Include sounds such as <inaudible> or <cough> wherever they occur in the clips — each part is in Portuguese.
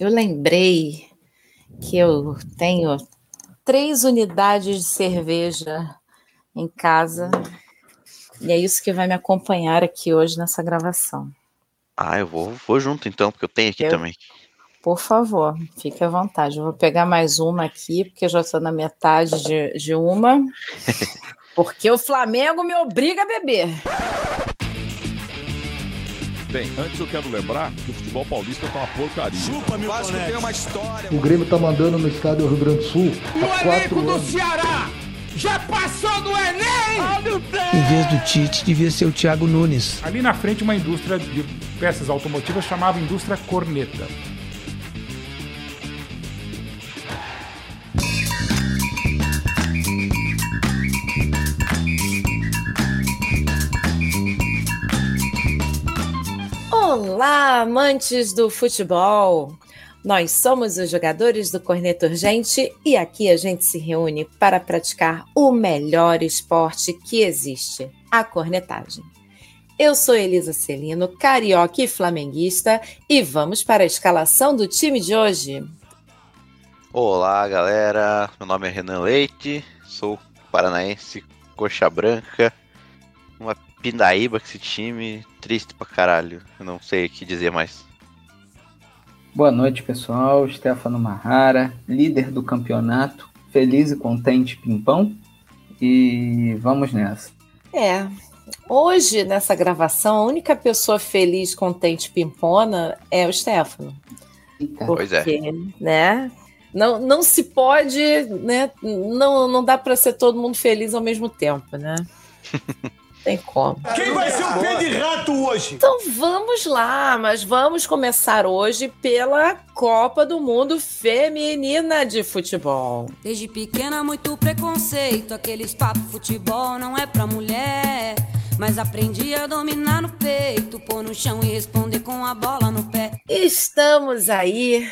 eu lembrei que eu tenho três unidades de cerveja em casa e é isso que vai me acompanhar aqui hoje nessa gravação. Ah, eu vou, vou junto então, porque eu tenho aqui eu, também. Por favor, fique à vontade. Eu vou pegar mais uma aqui, porque eu já estou na metade de, de uma. <laughs> porque o Flamengo me obriga a beber. Bem, antes eu quero lembrar que o futebol paulista tá uma porcaria. Chupa, meu Vasco tem uma história. O Grêmio tá mandando no estádio Rio Grande do Sul. O elenco do Ceará já passou do Enem! Em vez do Tite, devia ser o Thiago Nunes. Ali na frente, uma indústria de peças automotivas chamava Indústria Corneta. Olá, amantes do futebol! Nós somos os jogadores do Corneto Urgente e aqui a gente se reúne para praticar o melhor esporte que existe, a cornetagem. Eu sou Elisa Celino, carioca e flamenguista, e vamos para a escalação do time de hoje. Olá, galera. Meu nome é Renan Leite, sou paranaense, coxa branca, uma pindaíba com esse time, triste pra caralho. Eu não sei o que dizer mais. Boa noite, pessoal. Stefano Marrara, líder do campeonato, feliz e contente, pimpão. E vamos nessa. É, hoje nessa gravação, a única pessoa feliz, contente, pimpona é o Stefano. Eita. Pois é. Né? Não, não se pode, né? Não, não dá para ser todo mundo feliz ao mesmo tempo, né? <laughs> Tem como. Quem vai ser o pé de rato hoje? Então vamos lá, mas vamos começar hoje pela Copa do Mundo Feminina de Futebol. Desde pequena, muito preconceito. Aqueles papo futebol não é pra mulher. Mas aprendi a dominar no peito, pôr no chão e responder com a bola no pé. Estamos aí,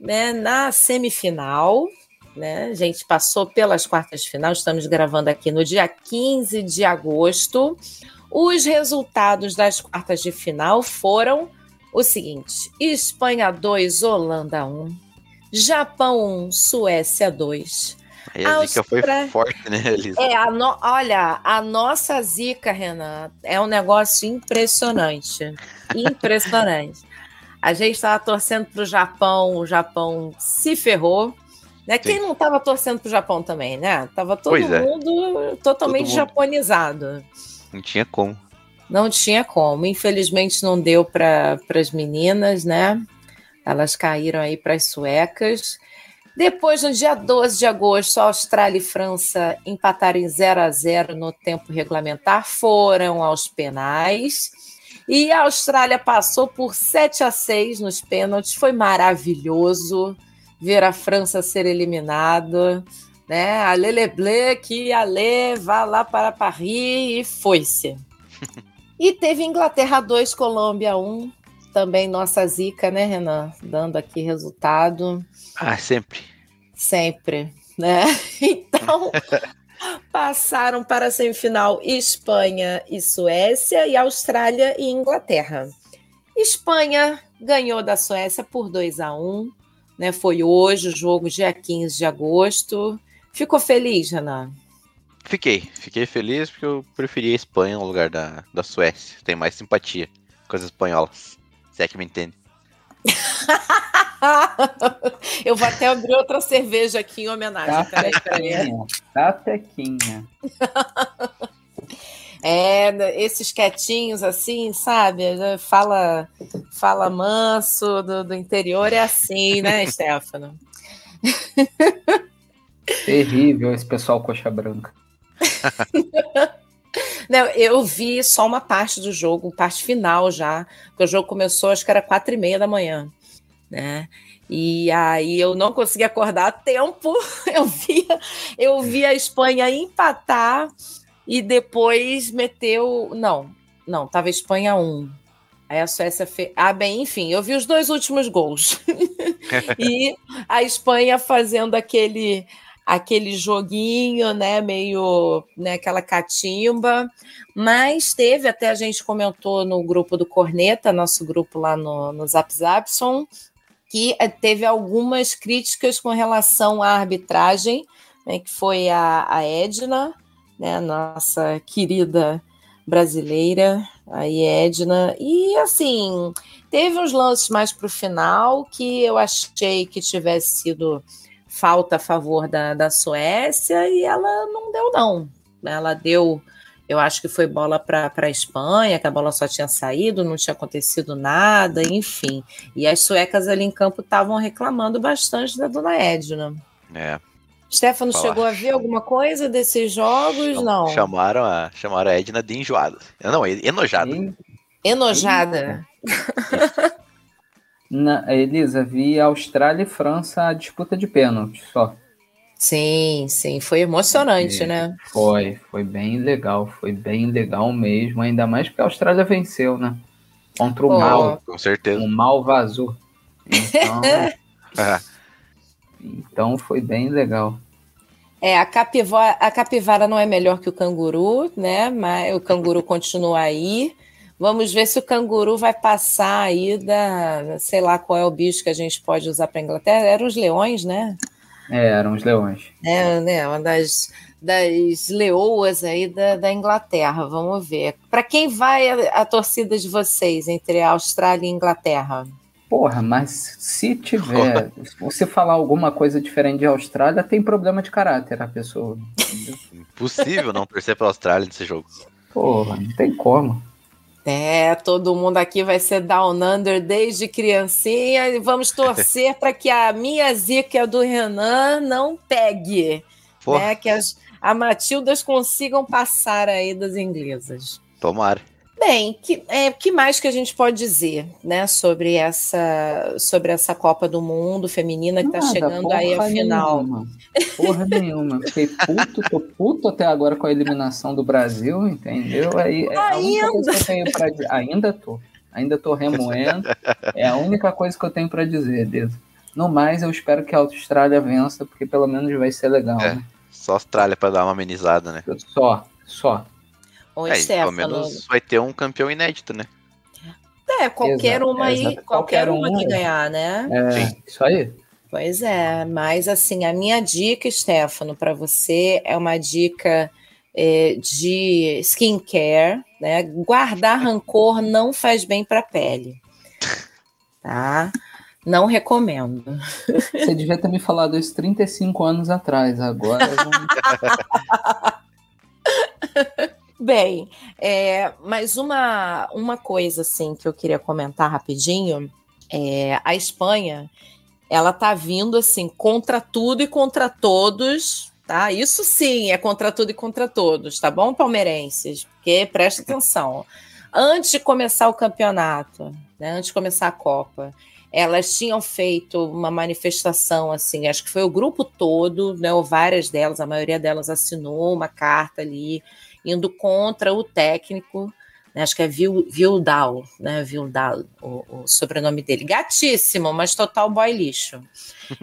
né, na semifinal né? A gente passou pelas quartas de final, estamos gravando aqui no dia 15 de agosto. Os resultados das quartas de final foram o seguinte: Espanha 2, Holanda 1, Japão 1, Suécia 2. Aí a zica foi forte, né, Elisa? É, a no... olha, a nossa zica, Renan, é um negócio impressionante. <laughs> Impressionante. a gente estava torcendo para o Japão, o Japão se ferrou. Né? Quem não estava torcendo para o Japão também, né? Tava todo pois é. mundo é. totalmente todo mundo. japonizado. Não tinha como. Não tinha como. Infelizmente não deu para as meninas, né? Elas caíram aí para as suecas. Depois, no dia 12 de agosto, Austrália e França empataram em 0 a 0 no tempo regulamentar, foram aos penais. E a Austrália passou por 7 a 6 nos pênaltis, foi maravilhoso ver a França ser eliminada, né? A Leleble que a Lê vá lá para Paris e foi-se. <laughs> e teve Inglaterra 2, Colômbia 1, também nossa zica, né, Renan? Dando aqui resultado. Ah, sempre. Sempre, né? <laughs> Então, <laughs> passaram para a semifinal Espanha e Suécia e Austrália e Inglaterra. Espanha ganhou da Suécia por 2 a 1 né? Foi hoje o jogo, dia 15 de agosto. Ficou feliz, Renan? Fiquei, fiquei feliz porque eu preferi a Espanha no lugar da, da Suécia. Tem mais simpatia com as espanholas. Se é que me entende. <laughs> eu vou até abrir outra cerveja aqui em homenagem. Tá peraí. Tá. <laughs> É, esses quietinhos assim, sabe? Fala, fala manso do, do interior, é assim, né, <laughs> Stefano? Terrível esse pessoal coxa branca. <laughs> Não, eu vi só uma parte do jogo, parte final já, porque o jogo começou, acho que era quatro e meia da manhã, né? E aí eu não consegui acordar a tempo. <laughs> Eu vi, eu vi a Espanha empatar e depois meteu. Não, não, tava Espanha 1. Aí a Suécia fez. Ah, bem, enfim, eu vi os dois últimos gols. <laughs> e a Espanha fazendo aquele aquele joguinho, né, meio, né, aquela catimba, mas teve, até a gente comentou no grupo do Corneta, nosso grupo lá no, no Zap Zapson, que eh, teve algumas críticas com relação à arbitragem, né, que foi a, a Edna, né, nossa querida brasileira, a Edna, e assim, teve uns lances mais para o final que eu achei que tivesse sido falta a favor da, da Suécia e ela não deu, não. Ela deu, eu acho que foi bola para a Espanha, que a bola só tinha saído, não tinha acontecido nada, enfim. E as suecas ali em campo estavam reclamando bastante da dona Edna. É. Stefano chegou a ver alguma coisa desses jogos? Cham- não. Chamaram a, chamaram a Edna de enjoada. Não, enojada. Enojada. Na, Elisa, vi Austrália e França a disputa de pênalti só. Sim, sim, foi emocionante, É, né? Foi, foi bem legal, foi bem legal mesmo, ainda mais porque a Austrália venceu, né? Contra o Pô. mal. Com certeza. O mal vazou. Então, <laughs> <laughs> então foi bem legal. É, a capivara, a capivara não é melhor que o canguru, né? Mas o canguru <laughs> continua aí. Vamos ver se o canguru vai passar aí da, sei lá qual é o bicho que a gente pode usar para Inglaterra. Eram os leões, né? É, eram os leões. É, né? Uma das, das leoas aí da, da Inglaterra. Vamos ver. Para quem vai a, a torcida de vocês entre a Austrália e a Inglaterra? Porra, mas se tiver, <laughs> se você falar alguma coisa diferente de Austrália, tem problema de caráter a pessoa. entendeu? <laughs> impossível não torcer pela Austrália nesse jogo. Porra, não tem como. É, todo mundo aqui vai ser Down Under desde criancinha e vamos torcer <laughs> para que a minha zica do Renan não pegue, Pô, né? Que as a Matildas consigam passar aí das inglesas. tomara. Bem, que, é, que mais que a gente pode dizer, né, sobre essa sobre essa Copa do Mundo feminina que está chegando aí a final? Nenhuma. Porra nenhuma. Fiquei puto, tô puto até agora com a eliminação do Brasil, entendeu? Aí, é a única coisa que eu tenho pra dizer. Ainda tô. Ainda tô remoendo. É a única coisa que eu tenho pra dizer, Deus. No mais, eu espero que a Austrália vença, porque pelo menos vai ser legal, É. né? Só Austrália pra dar uma amenizada, né? Só, só. Ô, É, pelo menos vai ter um campeão inédito, né? é, qualquer Exato, uma aí, qualquer, Qualquer uma um, que ganhar, né? É, isso aí. Pois é, mas assim, a minha dica, Stefano, para você é uma dica é, de skincare, né? Guardar rancor não faz bem para a pele, tá? Não recomendo. Você devia ter me falado isso 35 anos atrás. Agora eu não- <laughs> Bem, é, mas uma, uma coisa assim que eu queria comentar rapidinho é a Espanha, ela tá vindo assim contra tudo e contra todos, tá? Isso sim é contra tudo e contra todos, tá bom, palmeirenses? Porque presta atenção. Antes de começar o campeonato, né, antes de começar a Copa, elas tinham feito uma manifestação assim, acho que foi o grupo todo, né, ou várias delas, a maioria delas assinou uma carta ali indo contra o técnico, né, acho que é Vil- Vildal, né, Vildal, o, o sobrenome dele, gatíssimo, mas total boy lixo.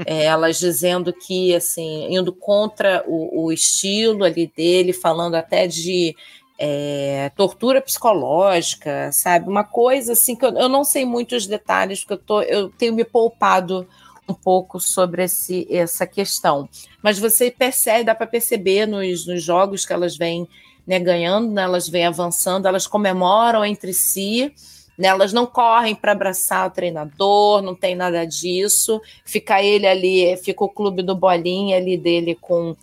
É, <laughs> elas dizendo que, assim, indo contra o, o estilo ali dele, falando até de é, tortura psicológica, sabe? Uma coisa assim que eu, eu não sei muitos detalhes, porque eu, tô, eu tenho me poupado um pouco sobre esse, essa questão. Mas você percebe, dá para perceber nos, nos jogos que elas vêm né, ganhando, né, elas vêm avançando, elas comemoram entre si, né, elas não correm para abraçar o treinador, não tem nada disso. Fica ele ali, fica o clube do Bolinha ali dele com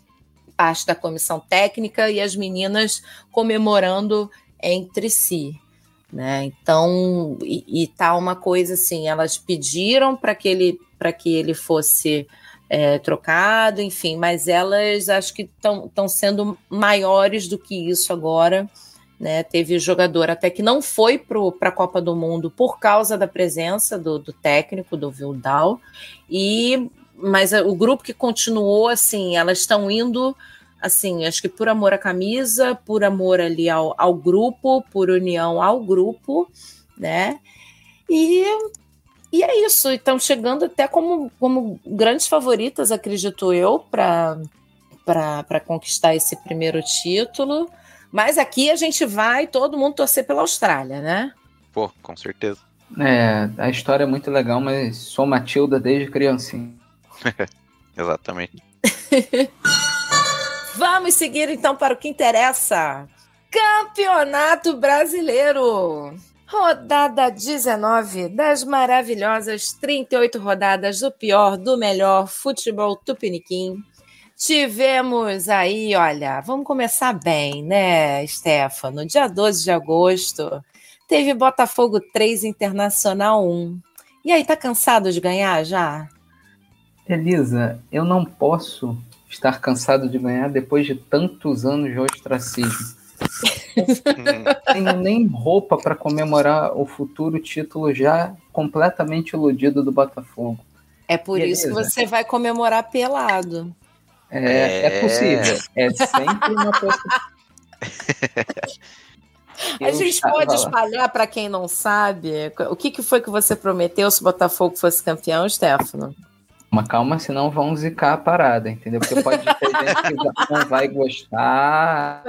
parte da comissão técnica e as meninas comemorando entre si. Né? Então, e, e tá uma coisa assim, elas pediram para que ele para que ele fosse é, trocado, enfim, mas elas acho que estão sendo maiores do que isso agora. Né? Teve jogador até que não foi para a Copa do Mundo por causa da presença do, do técnico, do Vildal, e mas o grupo que continuou, assim, elas estão indo, assim, acho que por amor à camisa, por amor ali ao, ao grupo, por união ao grupo, né? E, e é isso, estão chegando até como, como grandes favoritas, acredito eu, para conquistar esse primeiro título. Mas aqui a gente vai todo mundo torcer pela Austrália, né? Pô, com certeza. É, a história é muito legal, mas sou Matilda desde criancinha. <laughs> Exatamente. <laughs> Vamos seguir então para o que interessa. Campeonato Brasileiro. Rodada 19 das maravilhosas 38 rodadas do pior, do melhor futebol tupiniquim. Tivemos aí, olha, vamos começar bem, né, Stefano? Dia 12 de agosto, teve Botafogo 3, Internacional 1. E aí, tá cansado de ganhar já? Elisa, eu não posso estar cansado de ganhar depois de tantos anos de ostracismo. Não tenho nem roupa para comemorar o futuro título já completamente iludido do Botafogo. É por Beleza. isso que você vai comemorar pelado. É, é... é possível. É sempre uma possibilidade. <laughs> A gente pode espalhar para quem não sabe o que, que foi que você prometeu se o Botafogo fosse campeão, Stefano? Uma calma, senão vão zicar a parada, entendeu? Porque pode ter gente que não vai gostar.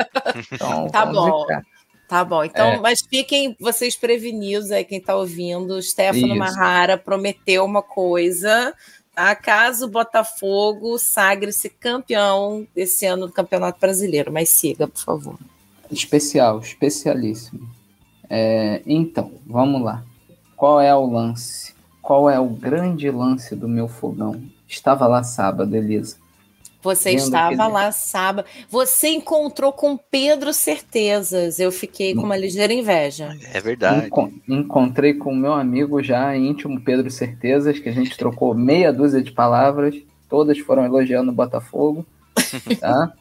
Então tá bom. Zicar. Tá bom, então, é. mas fiquem vocês prevenidos aí, quem está ouvindo. Stefano Isso. Marrara prometeu uma coisa tá? caso o Botafogo sagre-se campeão esse ano do Campeonato Brasileiro. Mas siga, por favor. Especial, especialíssimo. É, então, vamos lá. Qual é o lance? Qual é o grande lance do meu fogão? Estava lá sábado, Elisa. Você estava lá sábado. Você encontrou com Pedro certezas. Eu fiquei com uma ligeira inveja. É verdade. Enco encontrei com o meu amigo já íntimo Pedro Certezas, que a gente trocou meia dúzia de palavras. Todas foram elogiando o Botafogo. <laughs> Tá?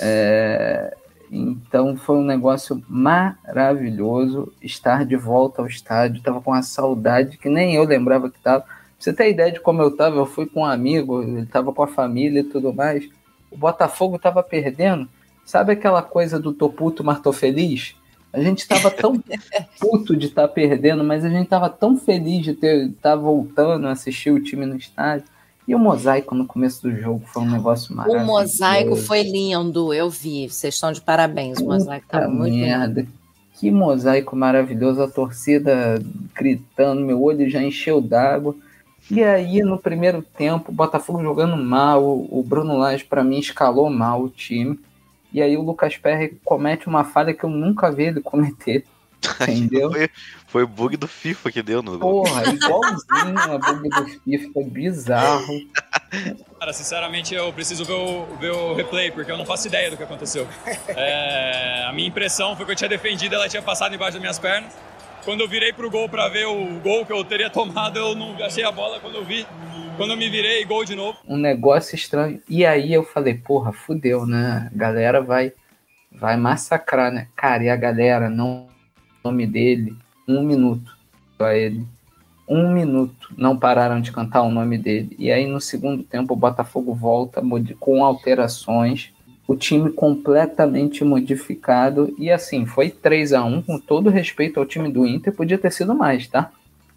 É, então foi um negócio maravilhoso estar de volta ao estádio. Tava com uma saudade que nem eu lembrava que tava. Pra você ter ideia de como eu tava, eu fui com um amigo, ele tava com a família e tudo mais. O Botafogo tava perdendo. Sabe aquela coisa do tô puto, mas tô feliz? A gente tava tão <laughs> puto de estar tá perdendo, mas a gente tava tão feliz de ter estar tá voltando a assistir o time no estádio. E o mosaico no começo do jogo foi um negócio maravilhoso. O mosaico foi lindo, eu vi. Vocês estão de parabéns, o mosaico tá muito merda. lindo. Que mosaico maravilhoso, a torcida gritando, meu olho já encheu d'água. E aí, no primeiro tempo, o Botafogo jogando mal, o Bruno Lage, para mim, escalou mal o time. E aí, o Lucas Perry comete uma falha que eu nunca vi ele cometer. Entendeu? foi, foi o bug do FIFA que deu no. Porra, igualzinho a bug do FIFA, bizarro. <laughs> Cara, sinceramente eu preciso ver o, ver o replay, porque eu não faço ideia do que aconteceu. É, a minha impressão foi que eu tinha defendido, ela tinha passado embaixo das minhas pernas. Quando eu virei pro gol para ver o gol que eu teria tomado, eu não achei a bola quando eu vi. Quando eu me virei, gol de novo. Um negócio estranho. E aí eu falei, porra, fudeu, né? A galera vai, vai massacrar, né? Cara, e a galera não nome dele um minuto a ele. Um minuto não pararam de cantar o nome dele. E aí no segundo tempo o Botafogo volta com alterações. O time completamente modificado. E assim, foi 3 a 1 com todo respeito ao time do Inter, podia ter sido mais, tá?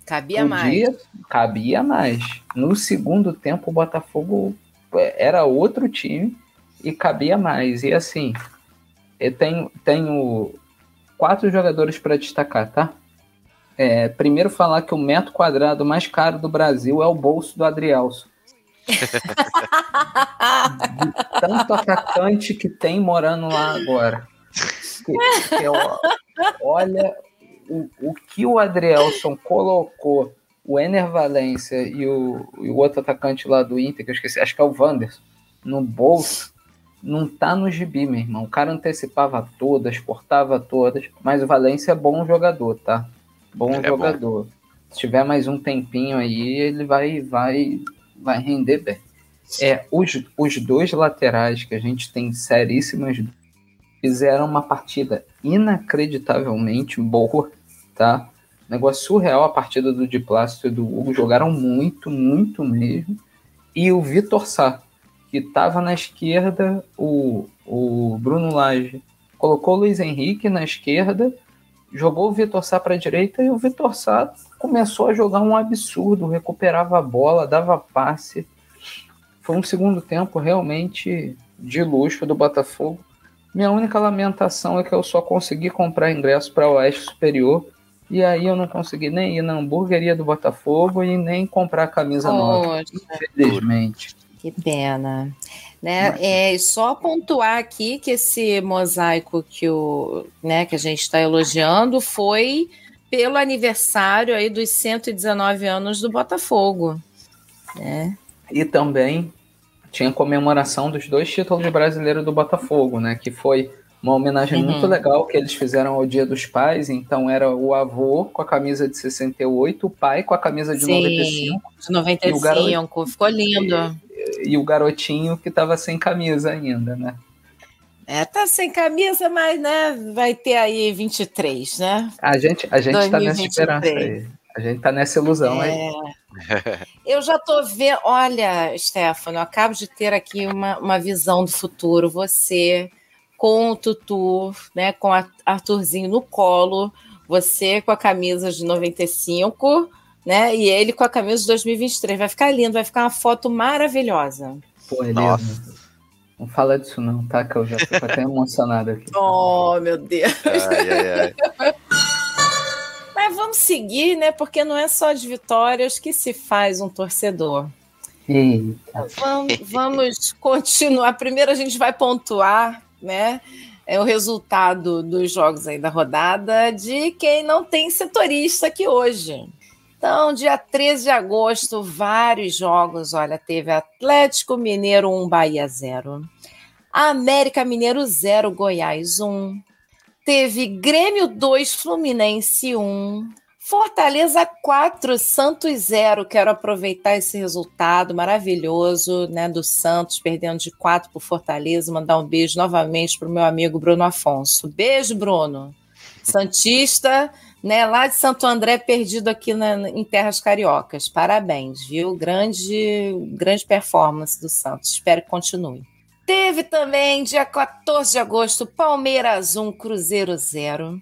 Cabia podia, mais. Cabia mais. No segundo tempo o Botafogo é, era outro time e cabia mais. E assim, eu tenho, tenho quatro jogadores para destacar, tá? É, primeiro falar que o metro quadrado mais caro do Brasil é o bolso do Adrielso. tanto atacante que tem morando lá agora. Que, que, olha o, o que o Adrielson colocou, o Ener Valência e o, e o outro atacante lá do Inter, que eu esqueci, acho que é o Wanderson, no bolso não tá no gibi, meu irmão. O cara antecipava todas, portava todas, mas o Valência é bom jogador, tá? Bom é jogador. Bom. Se tiver mais um tempinho aí, ele vai vai vai render bem. É, os, os dois laterais que a gente tem seríssimas fizeram uma partida inacreditavelmente boa, tá? Negócio surreal a partida do Diplácio e do Hugo. Jogaram muito, muito mesmo. E o Vitor Sá, que estava na esquerda, o, o Bruno Lage colocou o Luiz Henrique na esquerda, jogou o Vitor Sá para a direita e o Vitor Sá começou a jogar um absurdo, recuperava a bola, dava passe. Foi um segundo tempo realmente de luxo do Botafogo. Minha única lamentação é que eu só consegui comprar ingresso para o Oeste Superior E aí eu não consegui nem ir na hamburgueria do Botafogo e nem comprar a camisa Poxa. nova. Infelizmente. Que pena. Né? É só pontuar aqui que esse mosaico que, o, né, que a gente está elogiando foi pelo aniversário aí dos 119 anos do Botafogo. Né? E também tinha comemoração dos dois títulos brasileiros do Botafogo, né? Que foi uma homenagem Uhum. muito legal que eles fizeram ao Dia dos Pais. Então era o avô com a camisa de 68, o pai com a camisa de Sim, 95 de 95, E o garoto- ficou lindo. E o garotinho que estava sem camisa ainda, né? É, tá sem camisa, mas né, vai ter aí 23, né? A gente, a gente tá nessa 2023. esperança aí. A gente tá nessa ilusão aí. É. <laughs> Eu já tô vendo. Olha, Stefano, eu acabo de ter aqui uma, uma visão do futuro. Você com o Tutu, né? Com a Arthurzinho no colo, você com a camisa de 95, né? E ele com a camisa de 2023. Vai ficar lindo, vai ficar uma foto maravilhosa. Pô, Helena, Não fala disso não, tá? Que eu já fico até <laughs> emocionado aqui. Oh, meu Deus. Ai, ai, ai. Mas vamos seguir, né? Porque não é só de vitórias que se faz um torcedor. Eita. Vamos, vamos continuar. Primeiro a gente vai pontuar, né? É o resultado dos jogos aí da rodada de quem não tem setorista aqui hoje. Então, dia 13 de agosto, vários jogos. Olha, teve Atlético Mineiro 1, Bahia 0. América Mineiro 0, Goiás 1. Teve Grêmio 2, Fluminense 1. Fortaleza 4, Santos 0. Quero aproveitar esse resultado maravilhoso né, do Santos, perdendo de 4 para Fortaleza. Mandar um beijo novamente para o meu amigo Bruno Afonso. Beijo, Bruno. Santista, né, lá de Santo André, perdido aqui na- em Terras Cariocas. Parabéns, viu? Grande, grande performance do Santos. Espero que continue. Teve também, dia 14 de agosto, Palmeiras 1, Cruzeiro 0.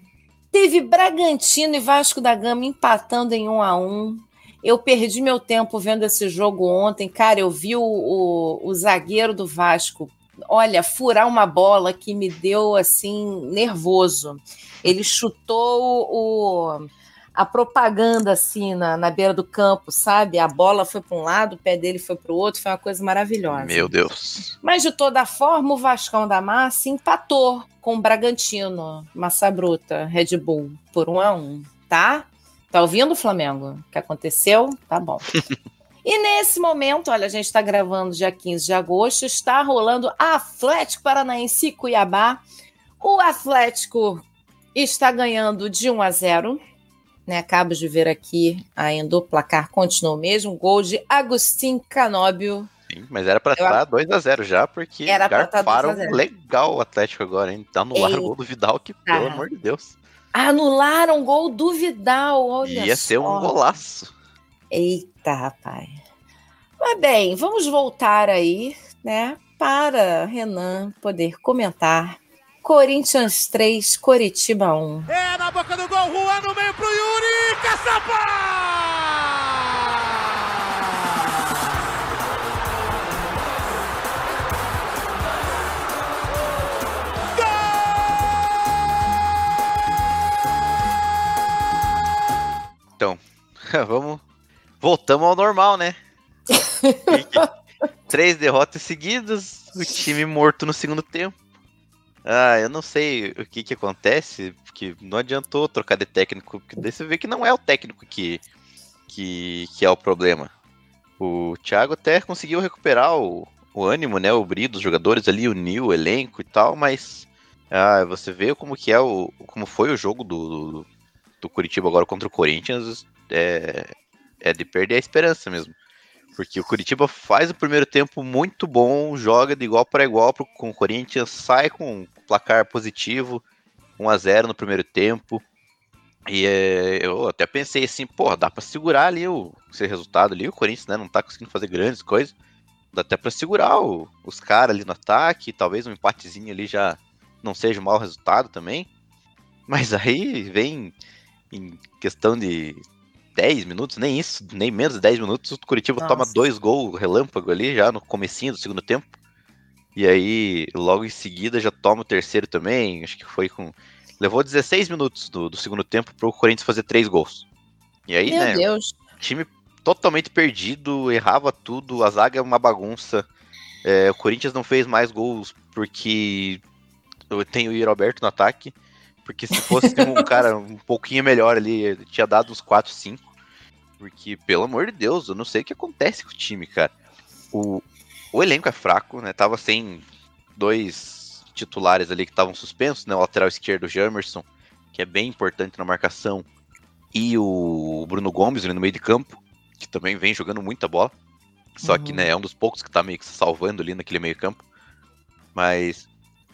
Teve Bragantino e Vasco da Gama empatando em 1 a 1 Eu perdi meu tempo vendo esse jogo ontem. Cara, eu vi o, o, o zagueiro do Vasco, olha, furar uma bola que me deu assim, nervoso. Ele chutou o, a propaganda assim na, na beira do campo, sabe? A bola foi para um lado, o pé dele foi para o outro, foi uma coisa maravilhosa. Meu Deus. Mas de toda forma, o Vascão da Massa empatou com o Bragantino, Massa Bruta, Red Bull, por um a um, tá? Tá ouvindo, Flamengo? O que aconteceu? Tá bom. <laughs> E nesse momento, olha, a gente está gravando dia 15 de agosto, está rolando Atlético Paranaense Cuiabá. O Atlético está ganhando de 1 a 0. Né, acabo de ver aqui ainda o placar continua o mesmo. Gol de Agostinho Canóbio. Sim, mas era Eu- estar 2x0 já, porque Era tá garfaram 2 a 0. legal o Atlético agora, hein? Tá no lar o gol do Vidal, que pelo amor de Deus. Anularam o gol do Vidal, olha Ia só. ser um golaço. Eita, rapaz. Mas bem, vamos voltar aí, né, para Renan poder comentar. Corinthians 3, Coritiba 1. É na boca do gol, Juan no meio pro Yuri, caçapa! Então, <laughs> vamos. Voltamos ao normal, né? <laughs> Três derrotas seguidas, o time morto no segundo tempo. Ah, eu não sei o que que acontece, porque não adiantou trocar de técnico, porque daí você vê que não é o técnico que, que, que é o problema. O Thiago até conseguiu recuperar o, o ânimo, né, o brilho dos jogadores ali, unir o elenco e tal, mas ah, você vê como que é o, como foi o jogo do, do, do Curitiba agora contra o Corinthians, é, é de perder a esperança mesmo. Porque o Curitiba faz o primeiro tempo muito bom, joga de igual para igual com o Corinthians, sai com um placar positivo, 1 a 0 no primeiro tempo. E é, eu até pensei assim, pô, dá para segurar ali o esse resultado ali, o Corinthians né, não tá conseguindo fazer grandes coisas. Dá até para segurar o- os caras ali no ataque, talvez um empatezinho ali já não seja um mau resultado também. Mas aí vem em questão de 10 minutos, nem isso, nem menos de 10 minutos, o Curitiba Nossa. toma dois gols relâmpago ali, já no comecinho do segundo tempo. E aí, logo em seguida, já toma o terceiro também, acho que foi com levou 16 minutos do, do segundo tempo pro Corinthians fazer três gols. E aí, Meu né? Deus. Time totalmente perdido, errava tudo, a zaga é uma bagunça. É, o Corinthians não fez mais gols porque tem o Roberto no ataque. Porque se fosse um <laughs> cara um pouquinho melhor ali, tinha dado uns 4, 5. Porque, pelo amor de Deus, eu não sei o que acontece com o time, cara. O, o elenco é fraco, né? Tava sem dois titulares ali que estavam suspensos, né? O lateral esquerdo, o Jamerson, que é bem importante na marcação, e o Bruno Gomes ali no meio de campo, que também vem jogando muita bola. Só uhum. que, né, é um dos poucos que tá meio que se salvando ali naquele meio campo. Mas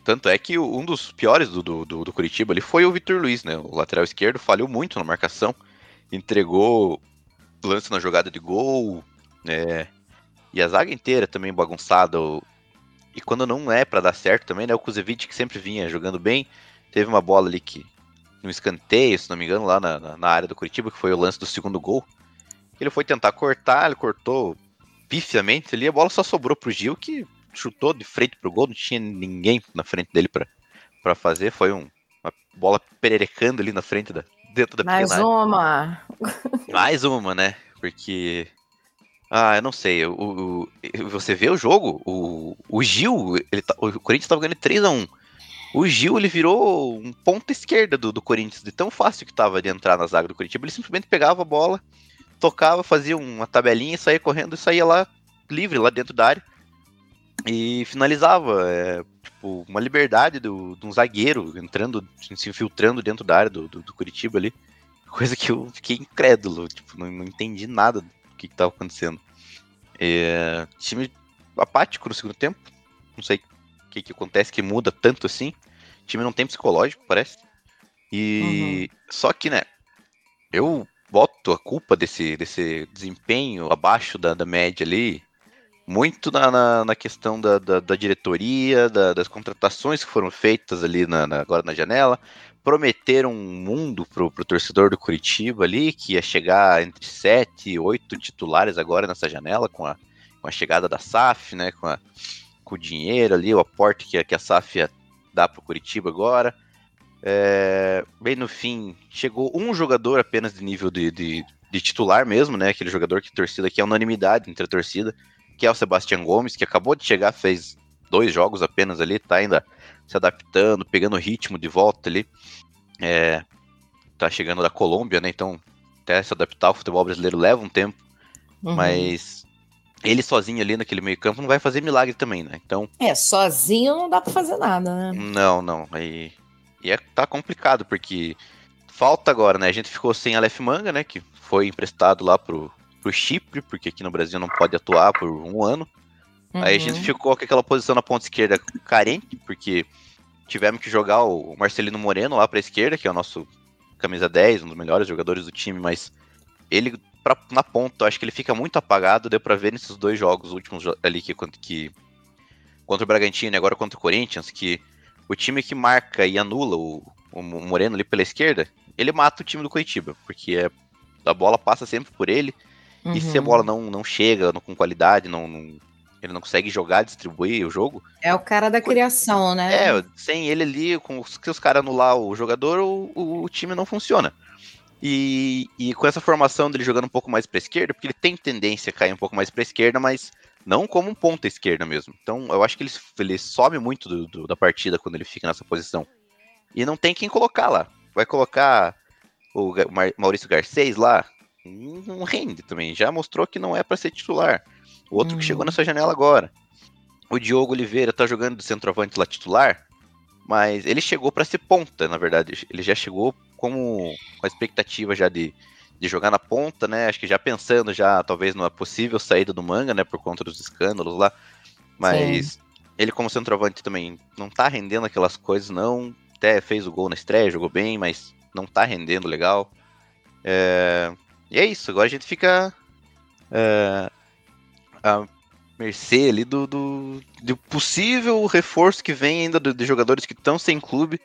tanto é que um dos piores do, do, do Curitiba ali foi o Vitor Luiz, né? O lateral esquerdo falhou muito na marcação, entregou lance na jogada de gol, né? E a zaga inteira também bagunçada. E quando não é para dar certo também, né? O Kuzevic que sempre vinha jogando bem, teve uma bola ali que no escanteio, se não me engano, lá na, na área do Curitiba, que foi o lance do segundo gol. Ele foi tentar cortar, ele cortou pifiamente ali, a bola só sobrou pro Gil, que chutou de frente pro gol, não tinha ninguém na frente dele para fazer. Foi um, uma bola pererecando ali na frente da, dentro da Mais uma! Mais uma, né? Porque. Ah, eu não sei. O, o você vê o jogo, o, o Gil, ele tá, o Corinthians tava ganhando 3x1. O Gil, ele virou um ponta esquerda do, do Corinthians, de tão fácil que tava de entrar na zaga do Corinthians. Ele simplesmente pegava a bola, tocava, fazia uma tabelinha, saía correndo e saía lá livre, lá dentro da área. E finalizava. É, tipo, uma liberdade do, de um zagueiro entrando, se infiltrando dentro da área do, do, do Curitiba ali. Coisa que eu fiquei incrédulo, tipo, não, não entendi nada do que, estava acontecendo. É, time apático no segundo tempo. Não sei o que, que acontece que muda tanto assim. O time não tem psicológico, parece. E uhum. só que, né, eu boto a culpa desse, desse desempenho abaixo da, da média ali muito na, na, na questão da, da, da diretoria, da, das contratações que foram feitas ali na, agora na janela. Prometeram um mundo pro, pro torcedor do Curitiba ali, que ia chegar entre sete e oito titulares agora nessa janela, com a, com a chegada da SAF, né? Com, a, com o dinheiro ali, o aporte que, que a SAF ia dar pro Curitiba agora. É, bem no fim, chegou um jogador apenas de nível de, de, de titular mesmo, né? Aquele jogador que torcida, que é unanimidade entre a torcida que é o Sebastião Gomes, que acabou de chegar, fez dois jogos apenas ali, tá ainda se adaptando, pegando ritmo de volta ali. É, tá chegando da Colômbia, né? Então, até se adaptar ao futebol brasileiro leva um tempo. Uhum. Mas ele sozinho ali naquele meio campo não vai fazer milagre também, né? Então. É, sozinho não dá pra fazer nada, né? Não, não. E, e é, tá complicado, porque falta agora, né? A gente ficou sem Aleph Manga, né? Que foi emprestado lá pro, pro Chipre, porque aqui no Brasil não pode atuar por um ano. Uhum. Aí a gente uhum. ficou com aquela posição na ponta esquerda carente, porque tivemos que jogar o Marcelino Moreno lá pra esquerda, que é o nosso camisa 10, um dos melhores jogadores do time, mas ele pra, na ponta, eu acho que ele fica muito apagado, deu pra ver nesses dois jogos últimos ali que, que contra o Bragantino e agora contra o Corinthians, que o time que marca e anula o, o Moreno ali pela esquerda, ele mata o time do Curitiba, porque é, a bola passa sempre por ele, Uhum. E se a bola não, não chega não, com qualidade, não, não, ele não consegue jogar, distribuir o jogo. É o cara da criação, né? É, sem ele ali, com os, se os caras anular o jogador, o, o, o, time não funciona. E, e com essa formação dele jogando um pouco mais para esquerda, porque ele tem tendência a cair um pouco mais para esquerda, mas não como um ponta esquerda mesmo. Então eu acho que ele, ele sobe muito do, do, da partida quando ele fica nessa posição. E não tem quem colocar lá. Vai colocar o Maurício Garcês lá, não rende também. Já mostrou que não é para ser titular. O outro uhum. que chegou uhum. nessa janela agora. O Diogo Oliveira tá jogando de centroavante lá titular, mas ele chegou para ser ponta, na verdade. Ele já chegou como com a expectativa já de, de jogar na ponta, né? Acho que já pensando já talvez numa possível saída do manga, né, por conta dos escândalos lá. Mas Sim. ele como centroavante também não tá rendendo aquelas coisas não. Até fez o gol na estreia, jogou bem, mas não tá rendendo legal. É, e é isso, agora a gente fica é, a mercê ali do, do, do, possível reforço que vem ainda de, de jogadores que estão sem clube.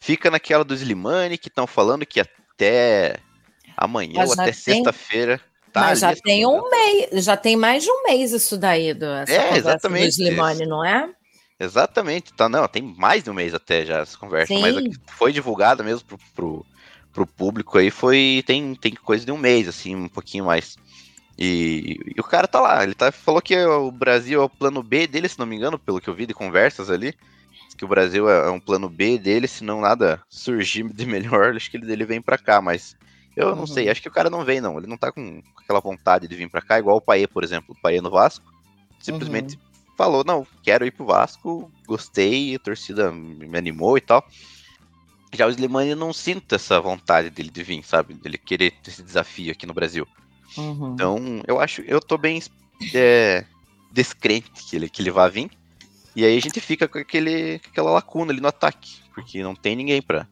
Fica naquela do Slimani, que estão falando que até amanhã Mas ou até sexta-feira. Tá Mas já tem um mês, já tem mais de um mês isso daí do, é, exatamente. do Slimani, não é? Exatamente, tá, não, tem mais de um mês até já essa conversa, Sim. mas foi divulgada mesmo pro, pro, pro, público aí foi, tem, tem coisa de um mês, assim, um pouquinho mais. E, e, o cara tá lá, ele tá, falou que o Brasil é o plano B dele, se não me engano, pelo que eu vi de conversas ali, que o Brasil é, é um plano B dele, se não nada surgir de melhor, <laughs> acho que ele, ele vem para cá, mas eu não uhum. sei, acho que o cara não vem não, ele não tá com aquela vontade de vir para cá, igual o Paê, por exemplo, o Paê no Vasco, simplesmente uhum falou, não, quero ir pro Vasco, gostei, a torcida me animou e tal. Já o Slimani não sinto essa vontade dele de vir, sabe? Dele querer esse desafio aqui no Brasil. Uhum. Então, eu acho, eu tô bem é, descrente que ele, que ele vá vir. E aí a gente fica com aquele, aquela lacuna ali no ataque, porque não tem ninguém pra,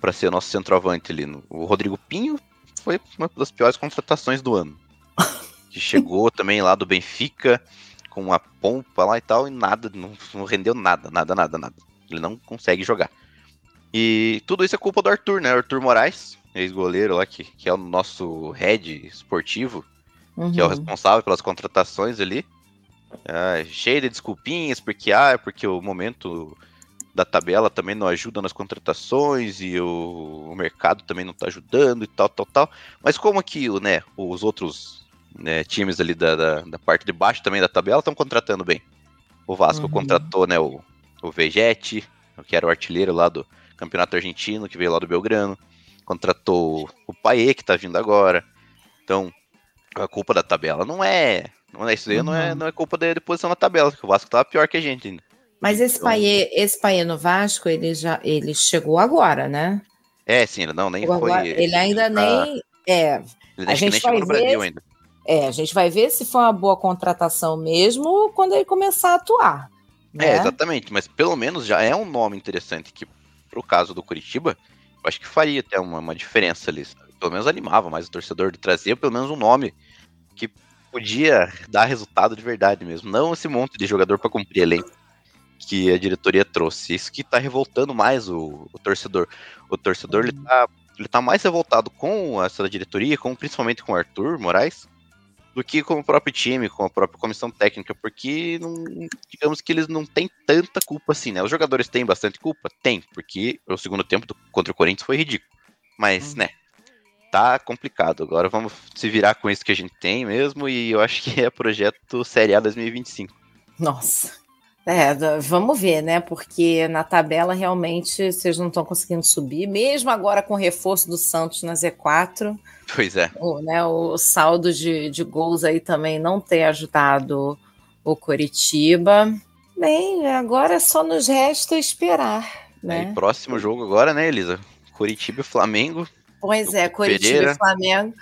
pra ser o nosso centroavante ali. O Rodrigo Pinho foi uma das piores contratações do ano. <laughs> Que chegou também lá do Benfica, com uma pompa lá e tal, e nada, não, não rendeu nada, nada, nada, nada. Ele não consegue jogar. E tudo isso é culpa do Arthur, né? Arthur Moraes, ex-goleiro lá, que, que é o nosso head esportivo, uhum. que é o uhum. responsável pelas contratações ali. É, cheio de desculpinhas, porque ah, é porque o momento da tabela também não ajuda nas contratações e o, o mercado também não tá ajudando e tal, tal, tal. Mas como que né, os outros né, times ali da, da, da, parte de baixo também da tabela estão contratando bem. O Vasco uhum. contratou né, o, o Vegete, que era o artilheiro lá do Campeonato Argentino, que veio lá do Belgrano. Contratou o Paê, que está vindo agora. Então, a culpa da tabela não é. Não é isso aí, uhum. não, é, não é culpa da posição na tabela, que o Vasco estava pior que a gente ainda. Mas esse então, Paê, esse Paê no Vasco, ele já ele chegou agora, né? É, sim, ele não, nem foi. Agora, ele ainda nem. É, ele a gente vai ver, Brasil ainda. É, a gente vai ver se foi uma boa contratação mesmo quando ele começar a atuar. Né? É, exatamente, mas pelo menos já é um nome interessante que, pro caso do Curitiba, eu acho que faria até uma, uma diferença ali. Pelo menos animava mais o torcedor de trazer pelo menos um nome que podia dar resultado de verdade mesmo. Não esse monte de jogador para cumprir elenco que a diretoria trouxe. Isso que tá revoltando mais o, o torcedor. O torcedor ele tá, ele tá mais revoltado com essa diretoria, com, principalmente com o Arthur Moraes, do que com o próprio time, com a própria comissão técnica, porque não, digamos que eles não têm tanta culpa assim, né? Os jogadores têm bastante culpa? Tem, porque o segundo tempo do, contra o Corinthians foi ridículo. Mas, hum. né, tá complicado. Agora vamos se virar com isso que a gente tem mesmo, e eu acho que é projeto Série A 2025. Nossa. É, vamos ver, né? Porque na tabela realmente vocês não estão conseguindo subir, mesmo agora com o reforço do Santos na Z4. Pois é. O, né, o saldo de, de gols aí também não tem ajudado o Coritiba. Bem, agora só nos resta esperar. Né? É, próximo jogo agora, né, Elisa? Coritiba e Flamengo. Pois é, Coritiba Pereira. e Flamengo.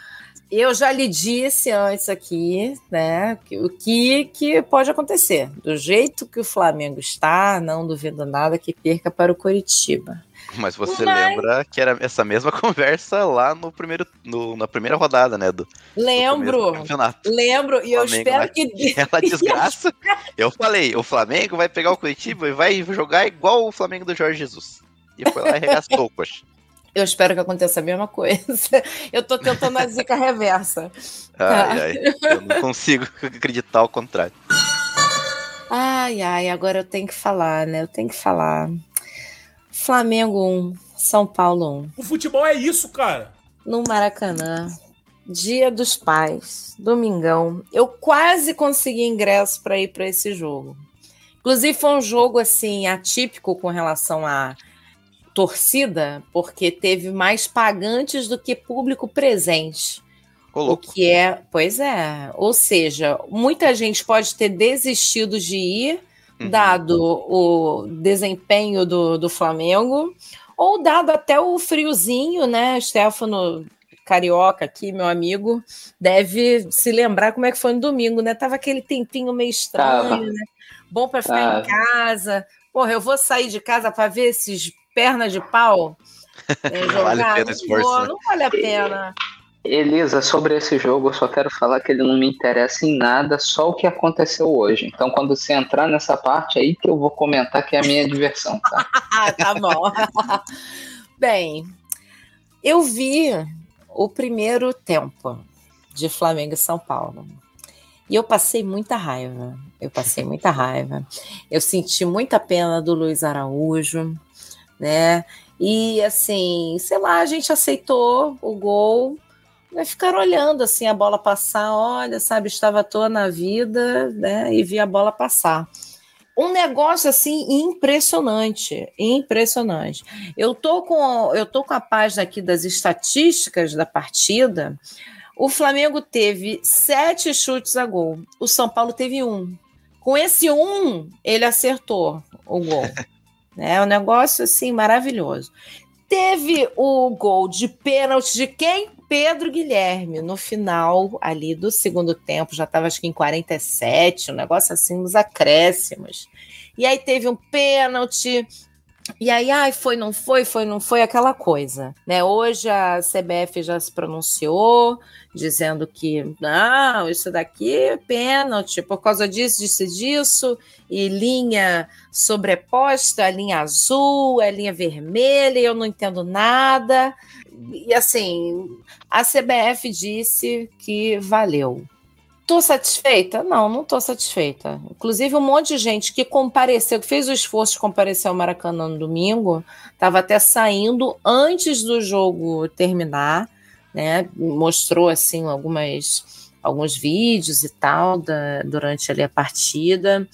Eu já lhe disse antes aqui, né, o que, que pode acontecer. Do jeito que o Flamengo está, não duvido nada que perca para o Coritiba. Mas você Mas... lembra que era essa mesma <laughs> conversa lá no primeiro, no, na primeira rodada, né? Do, Lembro. Do lembro, e eu espero que. <laughs> Ela <laughs> desgraça. eu falei, o Flamengo vai pegar o Curitiba e vai jogar igual o Flamengo do Jorge Jesus. E foi lá e arregaçou, poxa. Eu espero que aconteça a mesma coisa. <laughs> Eu tô tentando a zica reversa. Ai, ai. Eu não consigo <laughs> acreditar ao contrário. Ai, ai, agora eu tenho que falar, né? Eu tenho que falar. Flamengo 1, São Paulo 1. O futebol é isso, cara. No Maracanã. Dia dos Pais, domingão. Eu quase consegui ingresso para ir para esse jogo. Inclusive foi um jogo assim atípico com relação a torcida, porque teve mais pagantes do que público presente. O que é, pois é, ou seja, muita gente pode ter desistido de ir, uhum. dado o desempenho do, do Flamengo, ou dado até o friozinho, né? Stefano Carioca aqui, meu amigo, deve se lembrar como é que foi no domingo, né? Tava aquele tempinho meio estranho, né? Bom para ficar em casa. Porra, eu vou sair de casa para ver esses perna de pau. <laughs> É, não vale a pena esforço. Não, não vale a pena. Elisa, sobre esse jogo, eu só quero falar que ele não me interessa em nada, só o que aconteceu hoje. Então, quando você entrar nessa parte, aí que eu vou comentar que é a minha diversão, tá? <laughs> tá bom. <laughs> Bem, eu vi o primeiro tempo de Flamengo e São Paulo. E eu passei muita raiva. Eu passei muita raiva. Eu senti muita pena do Luiz Araújo, né? E assim, sei lá, a gente aceitou o gol, vai ficar olhando assim a bola passar, olha, sabe, estava à toa na vida, né? E vi a bola passar. Um negócio assim impressionante, impressionante. Eu tô com eu tô com a página aqui das estatísticas da partida. O Flamengo teve sete chutes a gol. O São Paulo teve um. Com esse um, ele acertou o gol. <laughs> É um negócio assim maravilhoso. Teve o gol de pênalti de quem? Pedro Guilherme, no final ali do segundo tempo, já estava acho que em 47, um negócio assim nos acréscimos. E aí teve um pênalti e aí, ai, foi, não foi, foi, não foi, aquela coisa, né? Hoje a CBF já se pronunciou, dizendo que, não, isso daqui é pênalti, por causa disso, disso e linha sobreposta, linha azul, a linha vermelha, eu não entendo nada. E assim, a CBF disse que valeu. Tô satisfeita? Não, não tô satisfeita. Inclusive, um monte de gente que compareceu, que fez o esforço de comparecer ao Maracanã no domingo, estava até saindo antes do jogo terminar, né? Mostrou assim algumas, alguns vídeos e tal da, durante ali a partida.